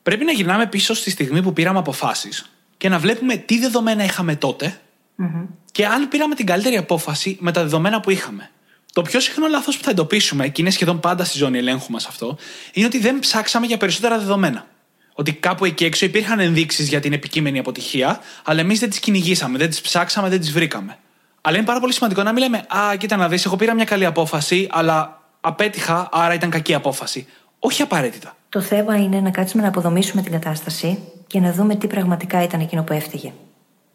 Πρέπει να γυρνάμε πίσω στη στιγμή που πήραμε αποφάσεις και να βλέπουμε τι δεδομένα είχαμε και αν πήραμε την καλύτερη απόφαση με τα δεδομένα που είχαμε. Το πιο συχνό λάθος που θα εντοπίσουμε, και είναι σχεδόν πάντα στη ζώνη ελέγχου μας αυτό, είναι ότι δεν ψάξαμε για περισσότερα δεδομένα. Ότι κάπου εκεί έξω υπήρχαν ενδείξεις για την επικείμενη αποτυχία, αλλά εμείς δεν τις κυνηγήσαμε, δεν τις ψάξαμε, δεν τις βρήκαμε. Αλλά είναι πάρα πολύ σημαντικό να μην λέμε Α, κοίτα να δεις, εγώ πήρα μια καλή απόφαση, αλλά απέτυχα, άρα ήταν κακή απόφαση. Όχι απαραίτητα. Το θέμα είναι να κάτσουμε να αποδομήσουμε την κατάσταση και να δούμε τι πραγματικά ήταν εκείνο που έφταιγε.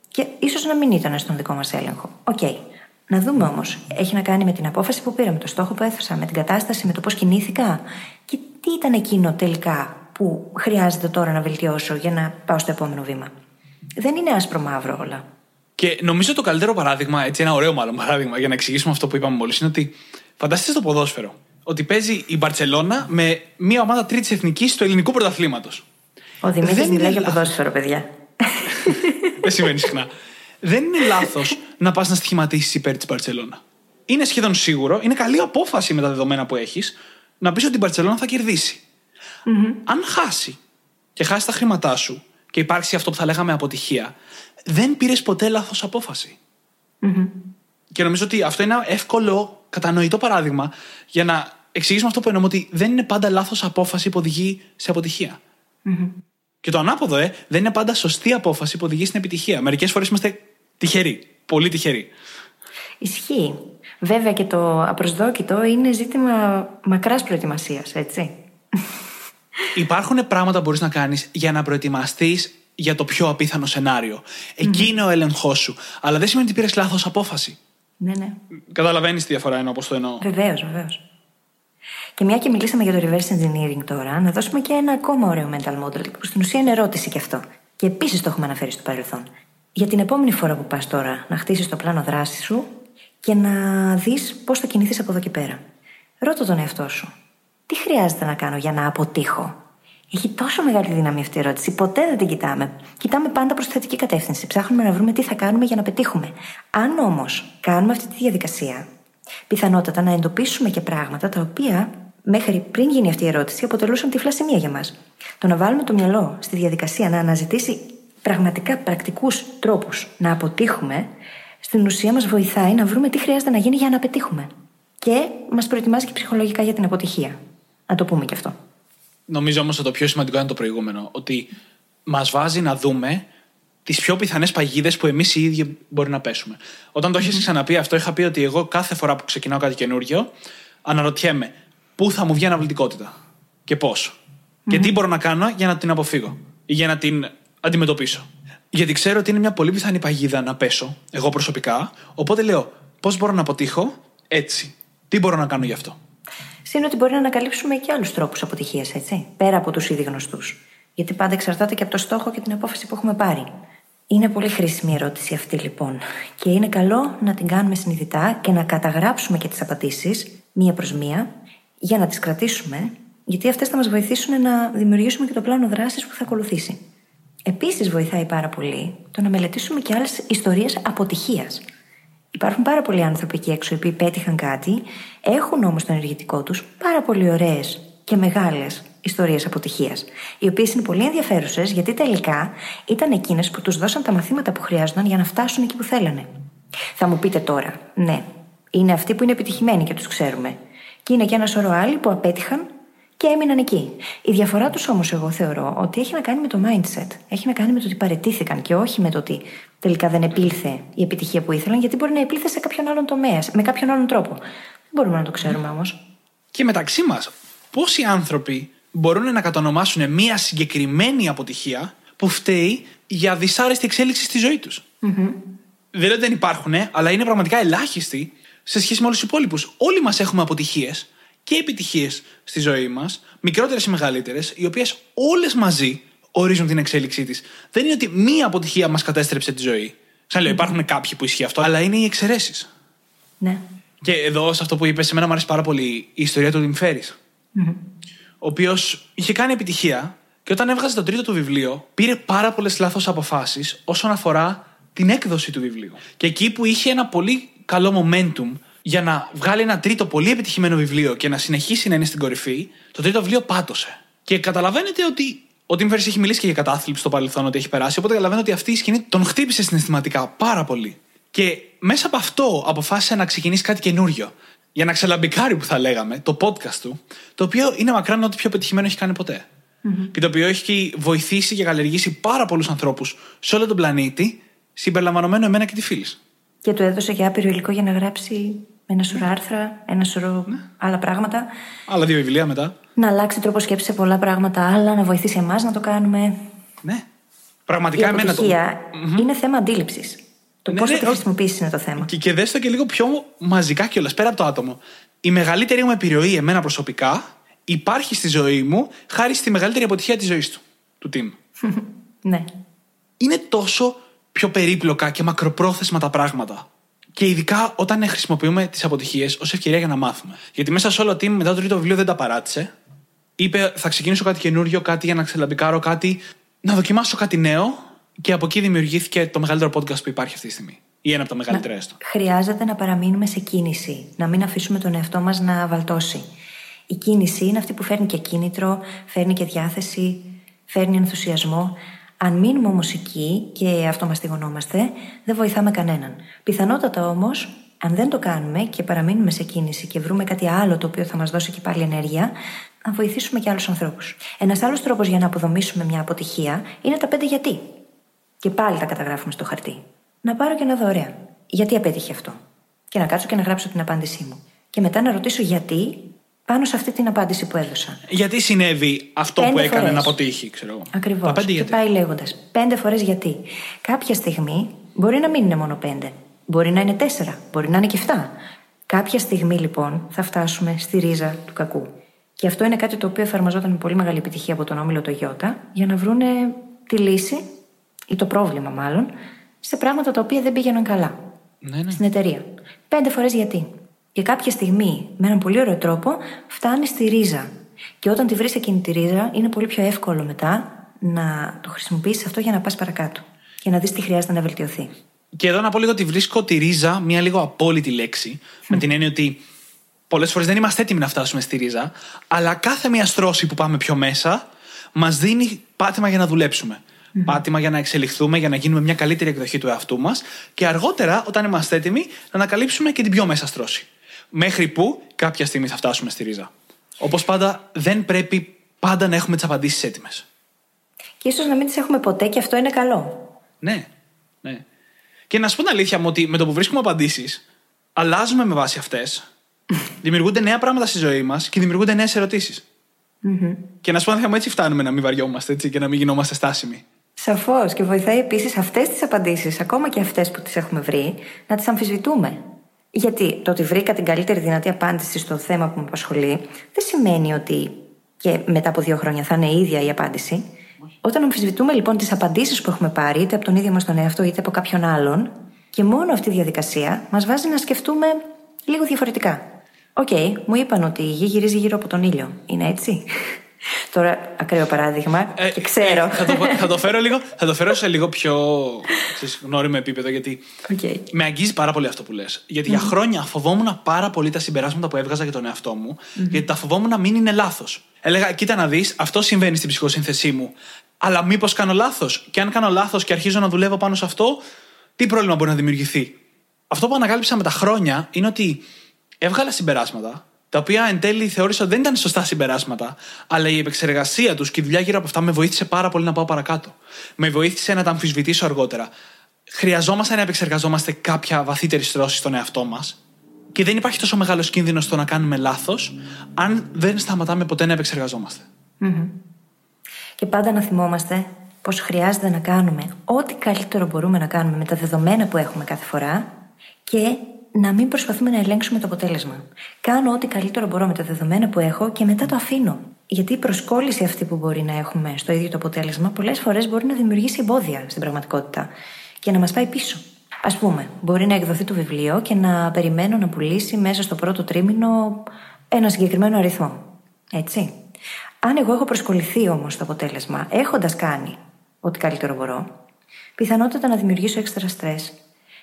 Και ίσως να μην ήταν στον δικό μας έλεγχο. OK. Okay. Να δούμε όμως, έχει να κάνει με την απόφαση που πήραμε, το στόχο που έθεσα, με την κατάσταση, με το πώς κινήθηκα. Και τι ήταν εκείνο τελικά που χρειάζεται τώρα να βελτιώσω για να πάω στο επόμενο βήμα. Δεν είναι άσπρο μαύρο όλα. Και νομίζω το καλύτερο παράδειγμα, έτσι ένα ωραίο μάλλον παράδειγμα για να εξηγήσουμε αυτό που είπαμε μόλις, είναι ότι φανταστείτε το ποδόσφαιρο. Ότι παίζει η Μπαρσελόνα με μια ομάδα τρίτης εθνικής του ελληνικού πρωταθλήματος. Ο Δημήτρης μιλάει για ποδόσφαιρο, παιδιά. <laughs> Δεν σημαίνει συχνά. Δεν είναι λάθος να πας να στοιχηματίσεις υπέρ της Μπαρσελόνα. Είναι σχεδόν σίγουρο, είναι καλή απόφαση με τα δεδομένα που έχεις να πεις ότι η Μπαρσελόνα θα κερδίσει. Mm-hmm. Αν χάσει και χάσει τα χρήματά σου και υπάρξει αυτό που θα λέγαμε αποτυχία, δεν πήρες ποτέ λάθος απόφαση. Mm-hmm. Και νομίζω ότι αυτό είναι ένα εύκολο, κατανοητό παράδειγμα για να εξηγήσουμε αυτό που εννοούμε ότι δεν είναι πάντα λάθος απόφαση που οδηγεί σε αποτυχία. Mm-hmm. Και το ανάποδο, ε, δεν είναι πάντα σωστή απόφαση που οδηγεί στην επιτυχία. Μερικές φορές είμαστε τυχεροί. Πολύ τυχεροί. Ισχύει. Βέβαια και το απροσδόκητο είναι ζήτημα μακράς προετοιμασίας, έτσι. Υπάρχουν πράγματα που μπορείς να κάνεις για να προετοιμαστείς για το πιο απίθανο σενάριο. Εκεί είναι ο έλεγχός σου. Αλλά δεν σημαίνει ότι πήρες λάθος απόφαση. Ναι, ναι. Καταλαβαίνεις τη διαφορά εννοώ, όπως το εννοώ. Βεβαίως, βεβαίως. Και μια και μιλήσαμε για το reverse engineering τώρα, να δώσουμε και ένα ακόμα ωραίο mental model, που στην ουσία είναι ερώτηση κι αυτό. Και επίσης το έχουμε αναφέρει στο παρελθόν. για την επόμενη φορά που πας τώρα να χτίσεις το πλάνο δράσης σου και να δεις πώς θα κινηθείς από εδώ και πέρα. Ρώτα τον εαυτό σου. Τι χρειάζεται να κάνω για να αποτύχω; Έχει τόσο μεγάλη δύναμη αυτή η ερώτηση. Ποτέ δεν την κοιτάμε. Κοιτάμε πάντα προς θετική κατεύθυνση. Ψάχνουμε να βρούμε τι θα κάνουμε για να πετύχουμε. Αν όμως κάνουμε αυτή τη διαδικασία, πιθανότατα να εντοπίσουμε και πράγματα τα οποία μέχρι πριν γίνει αυτή η ερώτηση αποτελούσαν τυφλά σημεία για μας. Το να βάλουμε το μυαλό στη διαδικασία να αναζητήσει πραγματικά πρακτικούς τρόπους να αποτύχουμε, στην ουσία μας βοηθάει να βρούμε τι χρειάζεται να γίνει για να πετύχουμε. Και μας προετοιμάζει και ψυχολογικά για την αποτυχία. Να το πούμε και αυτό. Νομίζω όμως ότι το πιο σημαντικό είναι το προηγούμενο. Ότι μας βάζει να δούμε τις πιο πιθανές παγίδες που εμείς οι ίδιοι μπορεί να πέσουμε. Όταν το έχεις ξαναπεί αυτό, είχα πει ότι εγώ κάθε φορά που ξεκινάω κάτι καινούριο, αναρωτιέμαι πού θα μου βγει αναβλητικότητα και πώς. Και τι μπορώ να κάνω για να την αποφύγω ή για να την αντιμετωπίσω. Γιατί ξέρω ότι είναι μια πολύ πιθανή παγίδα να πέσω, εγώ προσωπικά. Οπότε λέω, πώς μπορώ να αποτύχω έτσι; Τι μπορώ να κάνω γι' αυτό; Συν ότι μπορεί να ανακαλύψουμε και άλλους τρόπους αποτυχίας, έτσι. Πέρα από τους ήδη γνωστούς. Γιατί πάντα εξαρτάται και από το στόχο και την απόφαση που έχουμε πάρει. Είναι πολύ χρήσιμη η ερώτηση αυτή λοιπόν. Και είναι καλό να την κάνουμε συνειδητά και να καταγράψουμε και τις απαντήσεις μία προς μία για να τις κρατήσουμε, γιατί αυτές θα μας βοηθήσουν να δημιουργήσουμε και το πλάνο δράσης που θα ακολουθήσει. Επίσης, βοηθάει πάρα πολύ το να μελετήσουμε και άλλες ιστορίες αποτυχίας. Υπάρχουν πάρα πολλοί άνθρωποι εκεί έξω οι οποίοι πέτυχαν κάτι, έχουν όμως το ενεργητικό τους πάρα πολύ ωραίες και μεγάλες ιστορίες αποτυχίας. Οι οποίες είναι πολύ ενδιαφέρουσες γιατί τελικά ήταν εκείνες που τους δώσαν τα μαθήματα που χρειάζονταν για να φτάσουν εκεί που θέλανε. Θα μου πείτε τώρα, ναι, είναι αυτοί που είναι επιτυχημένοι και τους ξέρουμε. Και είναι και ένα σωρό άλλοι που απέτυχαν και έμειναν εκεί. Η διαφορά τους όμως, εγώ θεωρώ ότι έχει να κάνει με το mindset. Έχει να κάνει με το ότι παρετήθηκαν και όχι με το ότι τελικά δεν επήλθε η επιτυχία που ήθελαν, γιατί μπορεί να επήλθε σε κάποιον άλλον τομέα, με κάποιον άλλον τρόπο. Δεν μπορούμε να το ξέρουμε όμως. Και μεταξύ μας, πόσοι άνθρωποι μπορούν να κατονομάσουν μία συγκεκριμένη αποτυχία που φταίει για δυσάρεστη εξέλιξη στη ζωή τους; Mm-hmm. Δεν λέω ότι δεν υπάρχουν, αλλά είναι πραγματικά ελάχιστοι σε σχέση με όλους τους υπόλοιπους. Όλοι μας έχουμε αποτυχίες και επιτυχίες στη ζωή μας, μικρότερες ή μεγαλύτερες, οι οποίες όλες μαζί ορίζουν την εξέλιξή της. Δεν είναι ότι μία αποτυχία μας κατέστρεψε τη ζωή. Σαν λέω, υπάρχουν κάποιοι που ισχύει αυτό, αλλά είναι οι εξαιρέσεις. Ναι. Και εδώ, σε αυτό που είπες, σε μένα μου αρέσει πάρα πολύ η ιστορία του Τιμφέρη. Mm-hmm. Ο οποίος είχε κάνει επιτυχία και όταν έβγαζε το τρίτο του βιβλίο, πήρε πάρα πολλές λάθος αποφάσεις όσον αφορά την έκδοση του βιβλίου. Και εκεί που είχε ένα πολύ καλό momentum για να βγάλει ένα τρίτο πολύ επιτυχημένο βιβλίο και να συνεχίσει να είναι στην κορυφή, το τρίτο βιβλίο πάτωσε. Και καταλαβαίνετε ότι ο Τιμ Φέρι έχει μιλήσει και για κατάθλιψη στο παρελθόν ότι έχει περάσει, οπότε καταλαβαίνετε ότι αυτή η σκηνή τον χτύπησε συναισθηματικά πάρα πολύ. Και μέσα από αυτό αποφάσισε να ξεκινήσει κάτι καινούριο. Για να ξελαμπικάρει που θα λέγαμε, το podcast του, το οποίο είναι μακράν ό,τι πιο πετυχημένο έχει κάνει ποτέ. Mm-hmm. Και το οποίο έχει βοηθήσει και καλλιεργήσει πάρα πολλούς ανθρώπους σε όλο τον πλανήτη, συμπεριλαμβανομένου εμένα και τη φίλης. Και του έδωσε και άπειρο υλικό για να γράψει ένα σωρό άρθρα, ένα σωρό ναι. άλλα πράγματα. Άλλα δύο βιβλία μετά. Να αλλάξει τρόπο σκέψης σε πολλά πράγματα άλλα, να βοηθήσει εμάς να το κάνουμε. Ναι. Πραγματικά η εμένα το. είναι θέμα αντίληψης. Το ναι, πώς ναι, θα τη χρησιμοποιήσεις είναι το θέμα. Και, και δες το και λίγο πιο μαζικά κιόλας, πέρα από το άτομο. Η μεγαλύτερη μου επιρροή, εμένα προσωπικά, υπάρχει στη ζωή μου χάρη στη μεγαλύτερη αποτυχία της ζωής του, του Τιμ. <laughs> ναι. Είναι τόσο πιο περίπλοκα και μακροπρόθεσμα τα πράγματα. Και ειδικά όταν χρησιμοποιούμε τις αποτυχίες ως ευκαιρία για να μάθουμε. Γιατί μέσα σε όλο το team μετά το τρίτο βιβλίο δεν τα παράτησε. Είπε, θα ξεκινήσω κάτι καινούριο, κάτι για να ξελαμπικάρω, κάτι. να δοκιμάσω κάτι νέο. Και από εκεί δημιουργήθηκε το μεγαλύτερο podcast που υπάρχει αυτή τη στιγμή. Ή ένα από τα μεγαλύτερα έστω. Χρειάζεται να παραμείνουμε σε κίνηση. Να μην αφήσουμε τον εαυτό μας να βαλτώσει. Η κίνηση είναι αυτή που φέρνει και κίνητρο, φέρνει και διάθεση, φέρνει ενθουσιασμό. Αν μείνουμε όμως εκεί και αυτομαστιγωνόμαστε, δεν βοηθάμε κανέναν. Πιθανότατα όμως, αν δεν το κάνουμε και παραμείνουμε σε κίνηση και βρούμε κάτι άλλο το οποίο θα μας δώσει και πάλι ενέργεια, να βοηθήσουμε και άλλους ανθρώπους. Ένας άλλος τρόπος για να αποδομήσουμε μια αποτυχία είναι τα πέντε γιατί. Και πάλι τα καταγράφουμε στο χαρτί. Να πάρω και να δω, ωραία, γιατί απέτυχε αυτό. Και να κάτσω και να γράψω την απάντησή μου. Και μετά να ρωτήσω γιατί πάνω σε αυτή την απάντηση που έδωσα. Γιατί συνέβη αυτό πέντε που έκανε φορές. να αποτύχει, ξέρω εγώ. Ακριβώς. Και γιατί; πάει λέγοντας. Πέντε φορές γιατί. Κάποια στιγμή μπορεί να μην είναι μόνο πέντε. Μπορεί να είναι τέσσερα. Μπορεί να είναι και εφτά. Κάποια στιγμή λοιπόν θα φτάσουμε στη ρίζα του κακού. Και αυτό είναι κάτι το οποίο εφαρμοζόταν με πολύ μεγάλη επιτυχία από τον όμιλο το Ιώτα για να βρούνε τη λύση ή το πρόβλημα μάλλον σε πράγματα τα οποία δεν πήγαιναν καλά. Ναι, ναι. Στην εταιρεία. Πέντε φορές γιατί. Και κάποια στιγμή, με έναν πολύ ωραίο τρόπο, φτάνει στη ρίζα. Και όταν τη βρεις εκείνη τη ρίζα, είναι πολύ πιο εύκολο μετά να το χρησιμοποιήσεις αυτό για να πας παρακάτω. Και να δεις τι χρειάζεται να βελτιωθεί. Και εδώ να πω λίγο ότι βρίσκω τη ρίζα μια λίγο απόλυτη λέξη. Με την έννοια ότι πολλές φορές δεν είμαστε έτοιμοι να φτάσουμε στη ρίζα, αλλά κάθε μια στρώση που πάμε πιο μέσα μας δίνει πάτημα για να δουλέψουμε. Πάτημα για να εξελιχθούμε, για να γίνουμε μια καλύτερη εκδοχή του εαυτού μας και αργότερα, όταν είμαστε έτοιμοι, να ανακαλύψουμε και την πιο μέσα στρώση. Μέχρι που κάποια στιγμή θα φτάσουμε στη ρίζα. Όπως πάντα, δεν πρέπει πάντα να έχουμε τις απαντήσεις έτοιμες. Και ίσως να μην τις έχουμε ποτέ και αυτό είναι καλό. Ναι, ναι. Και να σου πω την αλήθεια μου ότι με το που βρίσκουμε απαντήσεις, αλλάζουμε με βάση αυτές. <laughs> δημιουργούνται νέα πράγματα στη ζωή μας και δημιουργούνται νέες ερωτήσεις. Και να σου πω την αλήθεια μου, έτσι φτάνουμε να μην βαριόμαστε έτσι, και να μην γινόμαστε στάσιμοι. Σαφώς. Και βοηθάει επίσης αυτές τις απαντήσεις, ακόμα και αυτές που τις έχουμε βρει, να τις αμφισβητούμε. Γιατί το ότι βρήκα την καλύτερη δυνατή απάντηση στο θέμα που με απασχολεί, δεν σημαίνει ότι και μετά από δύο χρόνια θα είναι η ίδια η απάντηση. Όταν αμφισβητούμε λοιπόν τις απαντήσεις που έχουμε πάρει, είτε από τον ίδιο μας τον εαυτό, είτε από κάποιον άλλον, και μόνο αυτή η διαδικασία μας βάζει να σκεφτούμε λίγο διαφορετικά. Οκ, μου είπαν ότι η γη γυρίζει γύρω από τον ήλιο. Είναι έτσι; Τώρα, ακραίο παράδειγμα. Ε, και ξέρω. ε, θα, το, θα, το φέρω λίγο, θα το φέρω σε λίγο πιο ξέρεις, γνώριμο επίπεδο, γιατί Okay. με αγγίζει πάρα πολύ αυτό που λες. Γιατί για χρόνια φοβόμουν πάρα πολύ τα συμπεράσματα που έβγαζα για τον εαυτό μου, γιατί τα φοβόμουν να μην είναι λάθος. Έλεγα, κοίτα να δεις, αυτό συμβαίνει στην ψυχοσύνθεσή μου. Αλλά μήπως κάνω λάθος; Και αν κάνω λάθος και αρχίζω να δουλεύω πάνω σε αυτό, τι πρόβλημα μπορεί να δημιουργηθεί; Αυτό που ανακάλυψα με τα χρόνια είναι ότι έβγαλα συμπεράσματα, τα οποία εν τέλει θεώρησα ότι δεν ήταν σωστά συμπεράσματα, αλλά η επεξεργασία τους και η δουλειά γύρω από αυτά με βοήθησε πάρα πολύ να πάω παρακάτω. Με βοήθησε να τα αμφισβητήσω αργότερα. Χρειαζόμαστε να επεξεργαζόμαστε κάποια βαθύτερη στρώση στον εαυτό μας. Και δεν υπάρχει τόσο μεγάλος κίνδυνος στο να κάνουμε λάθος, αν δεν σταματάμε ποτέ να επεξεργαζόμαστε. Και πάντα να θυμόμαστε πως χρειάζεται να κάνουμε ό,τι καλύτερο μπορούμε να κάνουμε με τα δεδομένα που έχουμε κάθε φορά και να μην προσπαθούμε να ελέγξουμε το αποτέλεσμα. Κάνω ό,τι καλύτερο μπορώ με τα δεδομένα που έχω και μετά το αφήνω. Γιατί η προσκόλληση αυτή που μπορεί να έχουμε στο ίδιο το αποτέλεσμα πολλές φορές μπορεί να δημιουργήσει εμπόδια στην πραγματικότητα και να μας πάει πίσω. Α πούμε, μπορεί να εκδοθεί το βιβλίο και να περιμένω να πουλήσει μέσα στο πρώτο τρίμηνο ένα συγκεκριμένο αριθμό. Έτσι. Αν εγώ έχω προσκοληθεί όμως στο αποτέλεσμα, έχοντας κάνει ό,τι καλύτερο μπορώ, πιθανότατα να δημιουργήσω έξτρα στρε,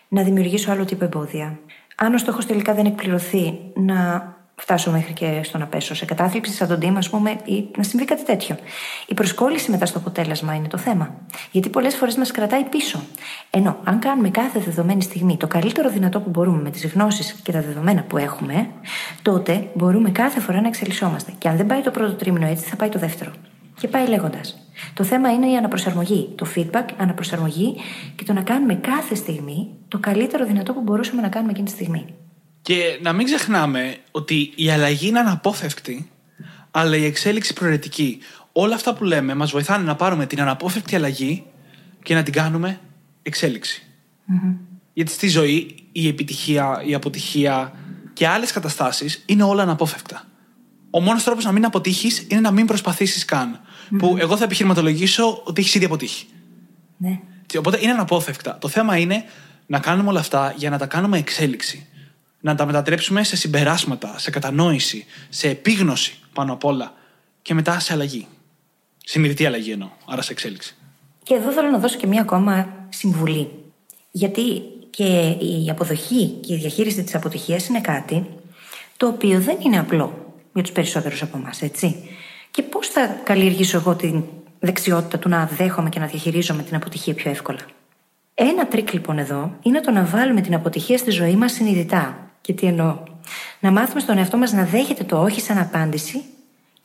να δημιουργήσω άλλο τύπο εμπόδια. Αν ο στόχος τελικά δεν εκπληρωθεί, να φτάσω μέχρι και στο να πέσω σε κατάθλιψη, σαν τον Τίμ, ας πούμε, ή να συμβεί κάτι τέτοιο. Η προσκόλληση μετά στο αποτέλεσμα είναι το θέμα. Γιατί πολλές φορές μας κρατάει πίσω. Ενώ αν κάνουμε κάθε δεδομένη στιγμή το καλύτερο δυνατό που μπορούμε με τις γνώσεις και τα δεδομένα που έχουμε, τότε μπορούμε κάθε φορά να εξελισσόμαστε. Και αν δεν πάει το πρώτο τρίμηνο έτσι, θα πάει το δεύτερο. Και πάει λέγοντας. Το θέμα είναι η αναπροσαρμογή, το feedback, αναπροσαρμογή και το να κάνουμε κάθε στιγμή το καλύτερο δυνατό που μπορούσαμε να κάνουμε εκείνη τη στιγμή. Και να μην ξεχνάμε ότι η αλλαγή είναι αναπόφευκτη, αλλά η εξέλιξη προαιρετική. Όλα αυτά που λέμε μας βοηθάνε να πάρουμε την αναπόφευκτη αλλαγή και να την κάνουμε εξέλιξη. Γιατί στη ζωή η επιτυχία, η αποτυχία και άλλες καταστάσεις είναι όλα αναπόφευκτα. Ο μόνος τρόπος να μην αποτύχεις είναι να μην προσπαθήσεις καν. Που εγώ θα επιχειρηματολογήσω ότι έχεις ήδη αποτύχει. Ναι. Και Οπότε είναι αναπόφευκτα. Το θέμα είναι να κάνουμε όλα αυτά για να τα κάνουμε εξέλιξη. Να τα μετατρέψουμε σε συμπεράσματα, σε κατανόηση, σε επίγνωση πάνω απ' όλα και μετά σε αλλαγή. Συνειδητή αλλαγή εννοώ, άρα σε εξέλιξη. Και εδώ θέλω να δώσω και μία ακόμα συμβουλή. Γιατί και η αποδοχή και η διαχείριση της αποτυχίας είναι κάτι το οποίο δεν είναι απλό για τους περισσότερους από εμάς, έτσι. Και πώς θα καλλιεργήσω εγώ την δεξιότητα του να δέχομαι και να διαχειρίζομαι την αποτυχία πιο εύκολα; Ένα τρικ λοιπόν εδώ είναι το να βάλουμε την αποτυχία στη ζωή μας συνειδητά. Και τι εννοώ; Να μάθουμε στον εαυτό μας να δέχεται το όχι σαν απάντηση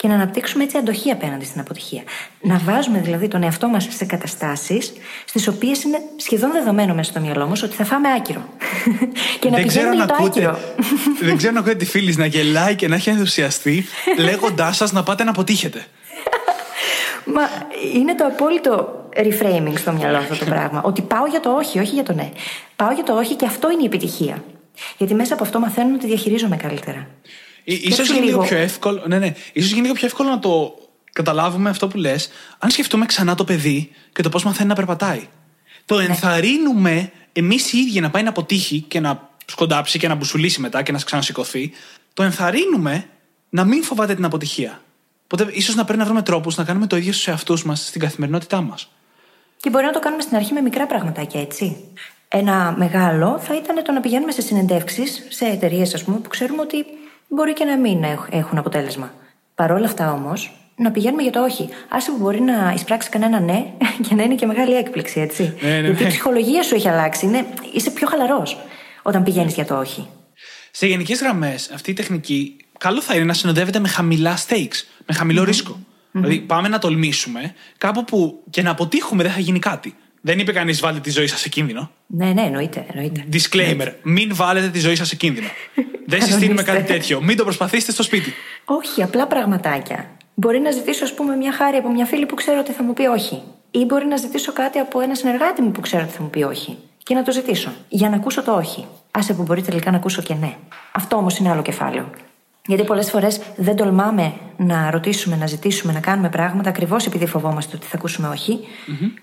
και να αναπτύξουμε έτσι αντοχή απέναντι στην αποτυχία. Να βάζουμε δηλαδή τον εαυτό μας σε καταστάσεις στις οποίες είναι σχεδόν δεδομένο μέσα στο μυαλό μας ότι θα φάμε άκυρο. <laughs> και να δεν, ξέρω πηγαίνουμε να για το ακούτε, άκυρο. <laughs> δεν ξέρω να ακούτε τη φίλη να γελάει και να έχει ενθουσιαστεί <laughs> λέγοντάς σας να πάτε να αποτύχετε. Μα είναι το απόλυτο reframing στο μυαλό αυτό το πράγμα. Ότι πάω για το όχι, όχι για το ναι. Πάω για το όχι και αυτό είναι η επιτυχία. Γιατί μέσα από αυτό μαθαίνω ότι διαχειρίζομαι καλύτερα. Ίσως Σκέψου γίνει λίγο λίγο. πιο εύκολο, ναι, ναι. Ίσως γίνει λίγο πιο εύκολο να το καταλάβουμε αυτό που λες αν σκεφτούμε ξανά το παιδί και το πώς μαθαίνει να περπατάει. το ενθαρρύνουμε εμείς οι ίδιοι να πάει να αποτύχει και να σκοντάψει και να μπουσουλήσει μετά και να ξανασηκωθεί. Το ενθαρρύνουμε να μην φοβάται την αποτυχία. Οπότε ίσως να πρέπει να βρούμε τρόπους να κάνουμε το ίδιο στους εαυτούς μας στην καθημερινότητά μας. Και μπορεί να το κάνουμε στην αρχή με μικρά πραγματάκια, έτσι. Ένα μεγάλο θα ήταν το να πηγαίνουμε σε συνεντεύξεις, σε εταιρείες, ας πούμε, που ξέρουμε ότι μπορεί και να μην έχουν αποτέλεσμα. Παρ' όλα αυτά όμως, να πηγαίνουμε για το όχι. Άσε που μπορεί να εισπράξει κανένα ναι <laughs> και να είναι και μεγάλη έκπληξη, έτσι. Ναι, ναι, Γιατί η ναι. ψυχολογία σου έχει αλλάξει. Είναι, είσαι πιο χαλαρός όταν πηγαίνεις για το όχι. Σε γενικές γραμμές, αυτή η τεχνική καλό θα είναι να συνοδεύεται με χαμηλά stakes, με χαμηλο ρίσκο. Δηλαδή, πάμε να τολμήσουμε κάπου που και να αποτύχουμε δεν θα γίνει κάτι. Δεν είπε κανείς βάλτε τη ζωή σας σε κίνδυνο. Ναι, ναι, εννοείται. εννοείται. Disclaimer. Μην βάλετε τη ζωή σας σε κίνδυνο. δεν συστήνουμε κάτι Κανονίστε. τέτοιο. Μην το προσπαθήσετε στο σπίτι. Όχι, απλά πραγματάκια. Μπορεί να ζητήσω, ας πούμε, μια χάρη από μια φίλη που ξέρω ότι θα μου πει όχι. Ή μπορεί να ζητήσω κάτι από ένα συνεργάτη μου που ξέρω ότι θα μου πει όχι. Και να το ζητήσω. Για να ακούσω το όχι. Άσε που μπορεί τελικά να ακούσω και ναι. Αυτό όμως είναι άλλο κεφάλαιο. Γιατί πολλές φορές δεν τολμάμε να ρωτήσουμε, να ζητήσουμε, να κάνουμε πράγματα ακριβώς επειδή φοβόμαστε ότι θα ακούσουμε όχι.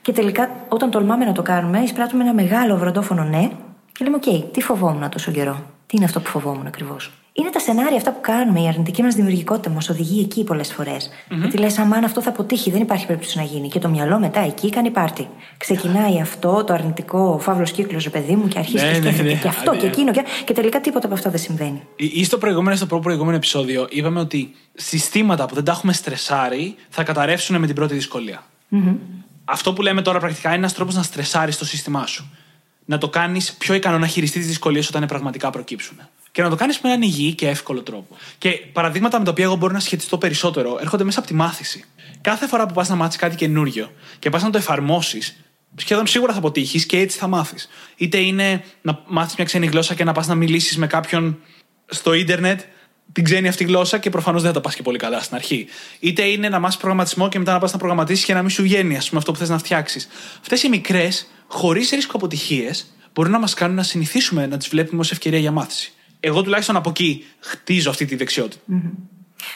Και τελικά, όταν τολμάμε να το κάνουμε, εισπράττουμε ένα μεγάλο βροντόφωνο ναι και λέμε: Οκ, τι φοβόμουν τόσο καιρό; Τι είναι αυτό που φοβόμουν ακριβώς; Είναι τα σενάρια αυτά που κάνουμε, η αρνητική μας δημιουργικότητα μας οδηγεί εκεί πολλές φορές. Γιατί λες, αμάν αυτό θα αποτύχει, δεν υπάρχει περίπτωση να γίνει. Και το μυαλό μετά εκεί κάνει πάρτι. Ξεκινάει αυτό το αρνητικό φαύλος κύκλος, ρε παιδί μου, και αρχίζει Ναι, και ναι, σκέφτεται ναι. και αυτό Άντε, και ναι. εκείνο. Και, και τελικά τίποτα από αυτό δεν συμβαίνει. Ή στο προηγούμενο, στο προηγούμενο επεισόδιο, είπαμε ότι συστήματα που δεν τα έχουμε στρεσάρει θα καταρρεύσουν με την πρώτη δυσκολία. Αυτό που λέμε τώρα πρακτικά είναι ένας τρόπος να στρεσάρεις το σύστημά σου. Να το κάνεις πιο ικανό να χειριστείς τις δυσκολίες όταν πραγματικά προκύψουν. Και να το κάνεις με έναν υγιή και εύκολο τρόπο. Και παραδείγματα με τα οποία εγώ μπορώ να σχετιστώ περισσότερο έρχονται μέσα από τη μάθηση. Κάθε φορά που πας να μάθεις κάτι καινούριο και πας να το εφαρμόσεις, σχεδόν σίγουρα θα αποτύχεις και έτσι θα μάθεις. Είτε είναι να μάθεις μια ξένη γλώσσα και να πας να μιλήσεις με κάποιον στο ίντερνετ την ξένη αυτή γλώσσα και προφανώς δεν θα τα πας και πολύ καλά στην αρχή. Είτε είναι να μάθεις προγραμματισμό και μετά να πας να προγραμματίσεις και να μην σου βγαίνει, ας πούμε, αυτό που θες να φτιάξεις. Αυτές οι μικρές, χωρίς ρίσκο αποτυχίες, μπορούν να μας κάνουν να συνηθίσουμε να τις βλέπουμε ως ευκαιρία για μάθηση. Εγώ τουλάχιστον από εκεί χτίζω αυτή τη δεξιότητα.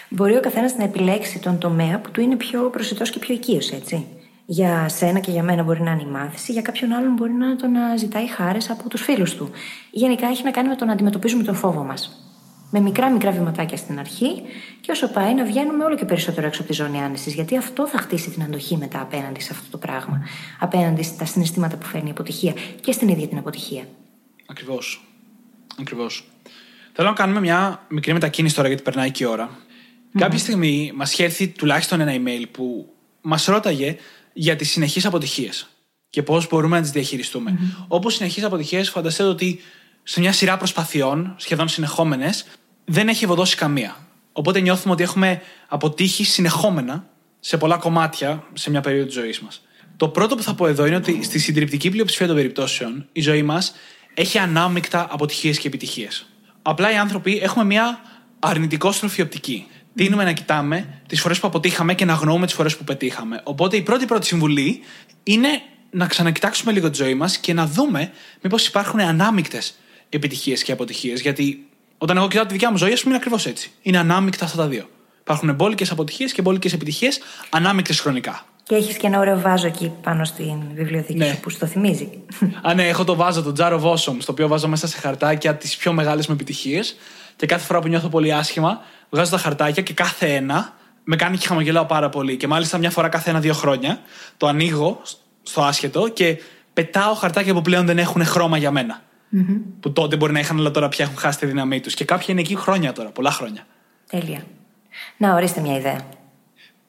Μπορεί ο καθένας να επιλέξει τον τομέα που του είναι πιο προσιτός και πιο οικείος, έτσι. Για σένα και για μένα μπορεί να είναι η μάθηση, για κάποιον άλλον μπορεί να είναι το να ζητάει χάρες από τους φίλους του. Γενικά έχει να κάνει με το να αντιμετωπίζουμε τον φόβο μας. Με μικρά μικρά βηματάκια στην αρχή και όσο πάει να βγαίνουμε όλο και περισσότερο έξω από τη ζώνη άνεσης. Γιατί αυτό θα χτίσει την αντοχή μετά απέναντι σε αυτό το πράγμα. Απέναντι στα συναισθήματα που φέρνει η αποτυχία και στην ίδια την αποτυχία. Ακριβώς. Ακριβώς. Θέλω να κάνουμε μια μικρή μετακίνηση τώρα γιατί περνάει και η ώρα. Κάποια στιγμή μας είχε έρθει τουλάχιστον ένα email που μας ρώταγε για τις συνεχείς αποτυχίες και πώς μπορούμε να τις διαχειριστούμε. Όπως συνεχείς αποτυχίες, φανταστείτε ότι σε μια σειρά προσπαθειών, σχεδόν συνεχόμενες, δεν έχει ευωδώσει καμία. Οπότε νιώθουμε ότι έχουμε αποτύχει συνεχόμενα σε πολλά κομμάτια σε μια περίοδο της ζωής μας. Το πρώτο που θα πω εδώ είναι ότι στη συντριπτική πλειοψηφία των περιπτώσεων η ζωή μας έχει ανάμεικτα αποτυχίες και επιτυχίες. Απλά οι άνθρωποι έχουμε μια αρνητικόστροφη οπτική. Τίνουμε να κοιτάμε τις φορές που αποτύχαμε και να αγνοούμε τις φορές που πετύχαμε. Οπότε η πρώτη πρώτη συμβουλή είναι να ξανακοιτάξουμε λίγο τη ζωή μας και να δούμε μήπως υπάρχουν ανάμεικτες επιτυχίες και αποτυχίες. Γιατί όταν εγώ κοιτάω τη δικιά μου ζωή, ας πούμε, είναι ακριβώς έτσι. Είναι ανάμεικτα αυτά τα δύο. Υπάρχουν μπόλικες αποτυχίες και μπόλικες επιτυχίες, ανάμεικτες χρονικά. Και έχεις και ένα ωραίο βάζο εκεί πάνω στην βιβλιοθήκη Ναι. σου που στο θυμίζει. <laughs> Α, ναι, έχω το βάζο, το Jar of Awesome, στο οποίο βάζω μέσα σε χαρτάκια τις πιο μεγάλες μου επιτυχίες. Και κάθε φορά που νιώθω πολύ άσχημα, βγάζω τα χαρτάκια και κάθε ένα με κάνει και χαμογελάω πάρα πολύ. Και μάλιστα μια φορά κάθε ένα-δύο χρόνια το ανοίγω στο άσχετο και πετάω χαρτάκια που πλέον δεν έχουν χρώμα για μένα. Που τότε μπορεί να είχαν, αλλά τώρα πια έχουν χάσει τη δύναμή τους. Και κάποια είναι εκεί χρόνια τώρα, πολλά χρόνια. Τέλεια. Να ορίστε μια ιδέα.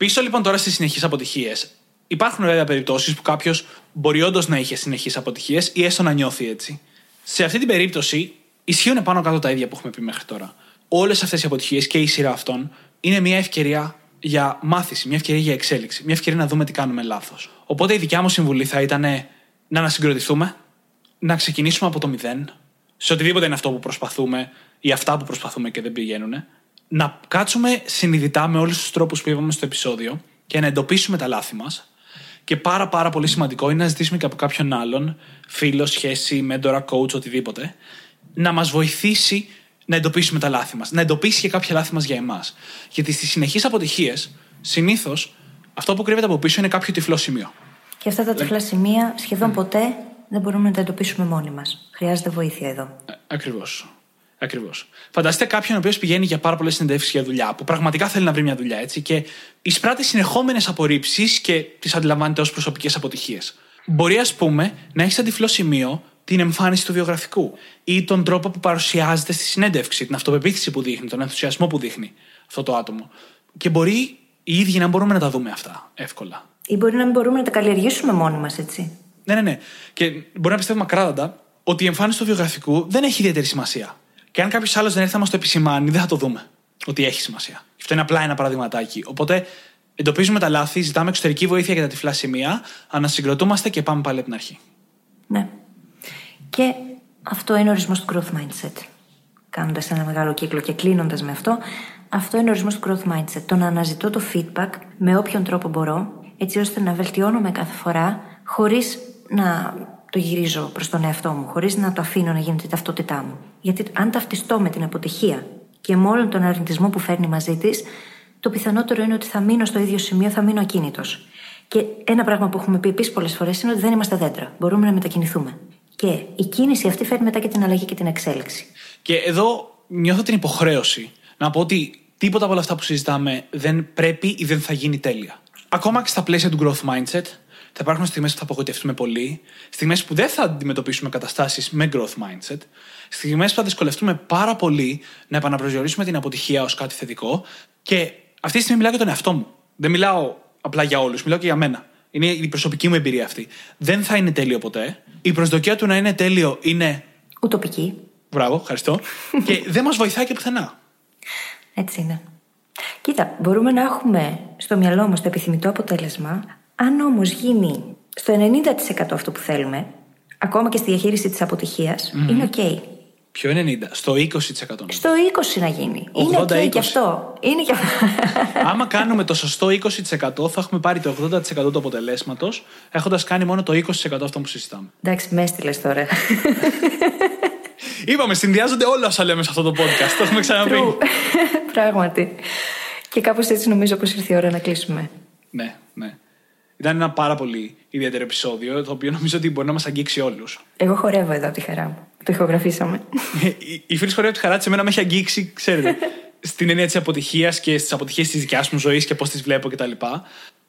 Πίσω λοιπόν τώρα στις συνεχείς αποτυχίες. Υπάρχουν βέβαια περιπτώσεις που κάποιος μπορεί όντως να είχε συνεχείς αποτυχίες ή έστω να νιώθει έτσι. Σε αυτή την περίπτωση ισχύουν πάνω κάτω τα ίδια που έχουμε πει μέχρι τώρα. Όλες αυτές οι αποτυχίες και η σειρά αυτών είναι μια ευκαιρία για μάθηση, μια ευκαιρία για εξέλιξη, μια ευκαιρία να δούμε τι κάνουμε λάθος. Οπότε η δικιά μου συμβουλή θα ήταν να ανασυγκροτηθούμε, να ξεκινήσουμε από το μηδέν, σε οτιδήποτε είναι αυτό που προσπαθούμε ή αυτά που προσπαθούμε και δεν πηγαίνουν, να κάτσουμε συνειδητά με όλους τους τρόπους που είπαμε στο επεισόδιο και να εντοπίσουμε τα λάθη μας. Και πάρα πάρα πολύ σημαντικό είναι να ζητήσουμε και από κάποιον άλλον, φίλο, σχέση, μέντορα, coach, οτιδήποτε, να μας βοηθήσει να εντοπίσουμε τα λάθη μας. Να εντοπίσει και κάποια λάθη μας για εμάς. Γιατί στις συνεχείς αποτυχίες, συνήθως αυτό που κρύβεται από πίσω είναι κάποιο τυφλό σημείο. Και αυτά τα τυφλά σημεία σχεδόν ποτέ δεν μπορούμε να τα εντοπίσουμε μόνοι μας. Χρειάζεται βοήθεια εδώ. Ακριβώς. Ακριβώς. Φανταστείτε κάποιον ο οποίος πηγαίνει για πάρα πολλές συνεντεύξεις για δουλειά, που πραγματικά θέλει να βρει μια δουλειά, έτσι, και εισπράττει συνεχόμενες απορρίψεις και τις αντιλαμβάνεται ως προσωπικές αποτυχίες. Μπορεί, ας πούμε, να έχεις σαν τυφλό σημείο την εμφάνιση του βιογραφικού ή τον τρόπο που παρουσιάζεται στη συνέντευξη, την αυτοπεποίθηση που δείχνει, τον ενθουσιασμό που δείχνει αυτό το άτομο. Και μπορεί οι ίδιοι να μπορούμε να τα δούμε αυτά εύκολα. Ή μπορεί να μην μπορούμε να τα καλλιεργήσουμε μόνοι μας, έτσι. Ναι, ναι, ναι. Και μπορεί να πιστεύουμε ακράδαντα ότι η εμφάνιση του βιογραφικού δεν έχει ιδιαίτερη σημασία. Και αν κάποιος άλλος δεν έρθει να μας το επισημάνει, δεν θα το δούμε ότι έχει σημασία. Αυτό είναι απλά ένα παραδειγματάκι. Οπότε εντοπίζουμε τα λάθη, ζητάμε εξωτερική βοήθεια για τα τυφλά σημεία, ανασυγκροτούμαστε και πάμε πάλι από την αρχή. Ναι. Και αυτό είναι ο ορισμός του growth mindset. Κάνοντας ένα μεγάλο κύκλο και κλείνοντας με αυτό, αυτό είναι ο ορισμός του growth mindset. Το να αναζητώ το feedback με όποιον τρόπο μπορώ, έτσι ώστε να βελτιώνομαι κάθε φορά, χωρίς να το γυρίζω προς τον εαυτό μου, χωρίς να το αφήνω να γίνεται η ταυτότητά μου. Γιατί αν ταυτιστώ με την αποτυχία και με όλον τον αρνητισμό που φέρνει μαζί της, το πιθανότερο είναι ότι θα μείνω στο ίδιο σημείο, θα μείνω ακίνητος. Και ένα πράγμα που έχουμε πει επίσης πολλές φορές είναι ότι δεν είμαστε δέντρα. Μπορούμε να μετακινηθούμε. Και η κίνηση αυτή φέρνει μετά και την αλλαγή και την εξέλιξη. Και εδώ νιώθω την υποχρέωση να πω ότι τίποτα από όλα αυτά που συζητάμε δεν πρέπει ή δεν θα γίνει τέλεια. Ακόμα και στα πλαίσια του growth mindset, θα υπάρχουν στιγμές που θα απογοητευτούμε πολύ, στιγμές που δεν θα αντιμετωπίσουμε καταστάσεις με growth mindset, στιγμές που θα δυσκολευτούμε πάρα πολύ να επαναπροσδιορίσουμε την αποτυχία ως κάτι θετικό. Και αυτή τη στιγμή μιλάω για τον εαυτό μου. Δεν μιλάω απλά για όλους, μιλάω και για μένα. Είναι η προσωπική μου εμπειρία αυτή. Δεν θα είναι τέλειο ποτέ. Η προσδοκία του να είναι τέλειο είναι. Ουτοπική. Μπράβο, ευχαριστώ. <laughs> και δεν μας βοηθάει και πουθενά. Έτσι είναι. Κοίτα, μπορούμε να έχουμε στο μυαλό μας το επιθυμητό αποτέλεσμα, αν όμως γίνει στο 90% αυτό που θέλουμε, ακόμα και στη διαχείριση της αποτυχίας, είναι OK. Ποιο 90, στο 20%. Στο 20% να γίνει. είναι OK και αυτό. Είναι και αυτό. <laughs> Άμα κάνουμε το σωστό 20%, θα έχουμε πάρει το 80% του αποτελέσματος, έχοντας κάνει μόνο το 20% αυτό που συζητάμε. Εντάξει, με έστειλε τώρα. <laughs> Είπαμε, συνδυάζονται όλα όσα λέμε σε αυτό το podcast. Το έχουμε ξαναπεί. <laughs> Πράγματι. Και κάπως έτσι νομίζω πως ήρθε η ώρα να κλείσουμε. Ναι, ναι. Ήταν ένα πάρα πολύ ιδιαίτερο επεισόδιο, το οποίο νομίζω ότι μπορεί να μας αγγίξει όλους. Εγώ χορεύω εδώ από τη χαρά μου. Το ηχογραφήσαμε. η, η φίλης χορεύει από τη χαρά της, εμένα με έχει αγγίξει, ξέρετε, στην έννοια της αποτυχίας και στις αποτυχίες της δικιάς μου ζωής και πώς τις βλέπω κτλ.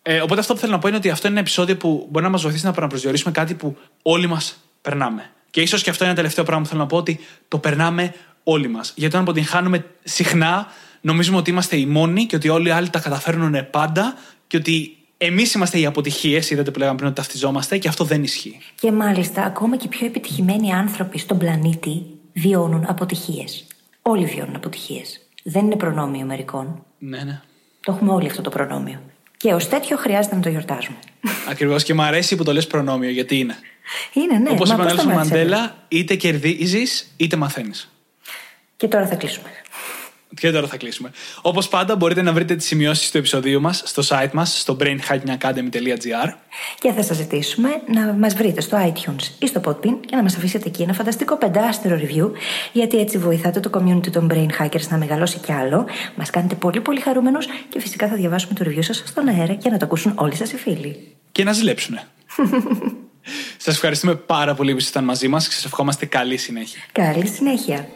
Ε, οπότε αυτό που θέλω να πω είναι ότι αυτό είναι ένα επεισόδιο που μπορεί να μας βοηθήσει να επαναπροσδιορίσουμε κάτι που όλοι μας περνάμε. Και ίσως και αυτό είναι ένα τελευταίο πράγμα που θέλω να πω ότι το περνάμε όλοι μας. Γιατί όταν αποτυγχάνουμε συχνά, νομίζουμε ότι είμαστε οι μόνοι και ότι όλοι οι άλλοι τα καταφέρνουν πάντα και ότι εμείς είμαστε οι αποτυχίες, είδατε που λέγαμε πριν ότι ταυτιζόμαστε και αυτό δεν ισχύει. Και μάλιστα, ακόμα και οι πιο επιτυχημένοι άνθρωποι στον πλανήτη βιώνουν αποτυχίες. Όλοι βιώνουν αποτυχίες. Δεν είναι προνόμιο μερικών. Ναι, ναι. Το έχουμε όλοι αυτό το προνόμιο. Και ως τέτοιο χρειάζεται να το γιορτάζουμε. <laughs> Ακριβώς και μου αρέσει που το λες προνόμιο, γιατί είναι. Είναι, ναι. Όπως είπε ο Νέλσον Μαντέλα, είτε κερδίζεις είτε μαθαίνεις. Και τώρα θα κλείσουμε. Και τώρα θα κλείσουμε. Όπως πάντα, μπορείτε να βρείτε τις σημειώσεις του επεισοδίου μας στο site μας, στο brainhackingacademy.gr. Και θα σας ζητήσουμε να μας βρείτε στο iTunes ή στο Podbean και να μας αφήσετε εκεί ένα φανταστικό πεντάστερο review, γιατί έτσι βοηθάτε το community των Brain Hackers να μεγαλώσει κι άλλο. Μας κάνετε πολύ πολύ χαρούμενους και φυσικά θα διαβάσουμε το review σας στον αέρα για να το ακούσουν όλοι σας οι φίλοι. Και να ζηλέψουνε. <laughs> Σας ευχαριστούμε πάρα πολύ που ήσασταν μαζί μας και σας ευχόμαστε καλή συνέχεια. Καλή συνέχεια.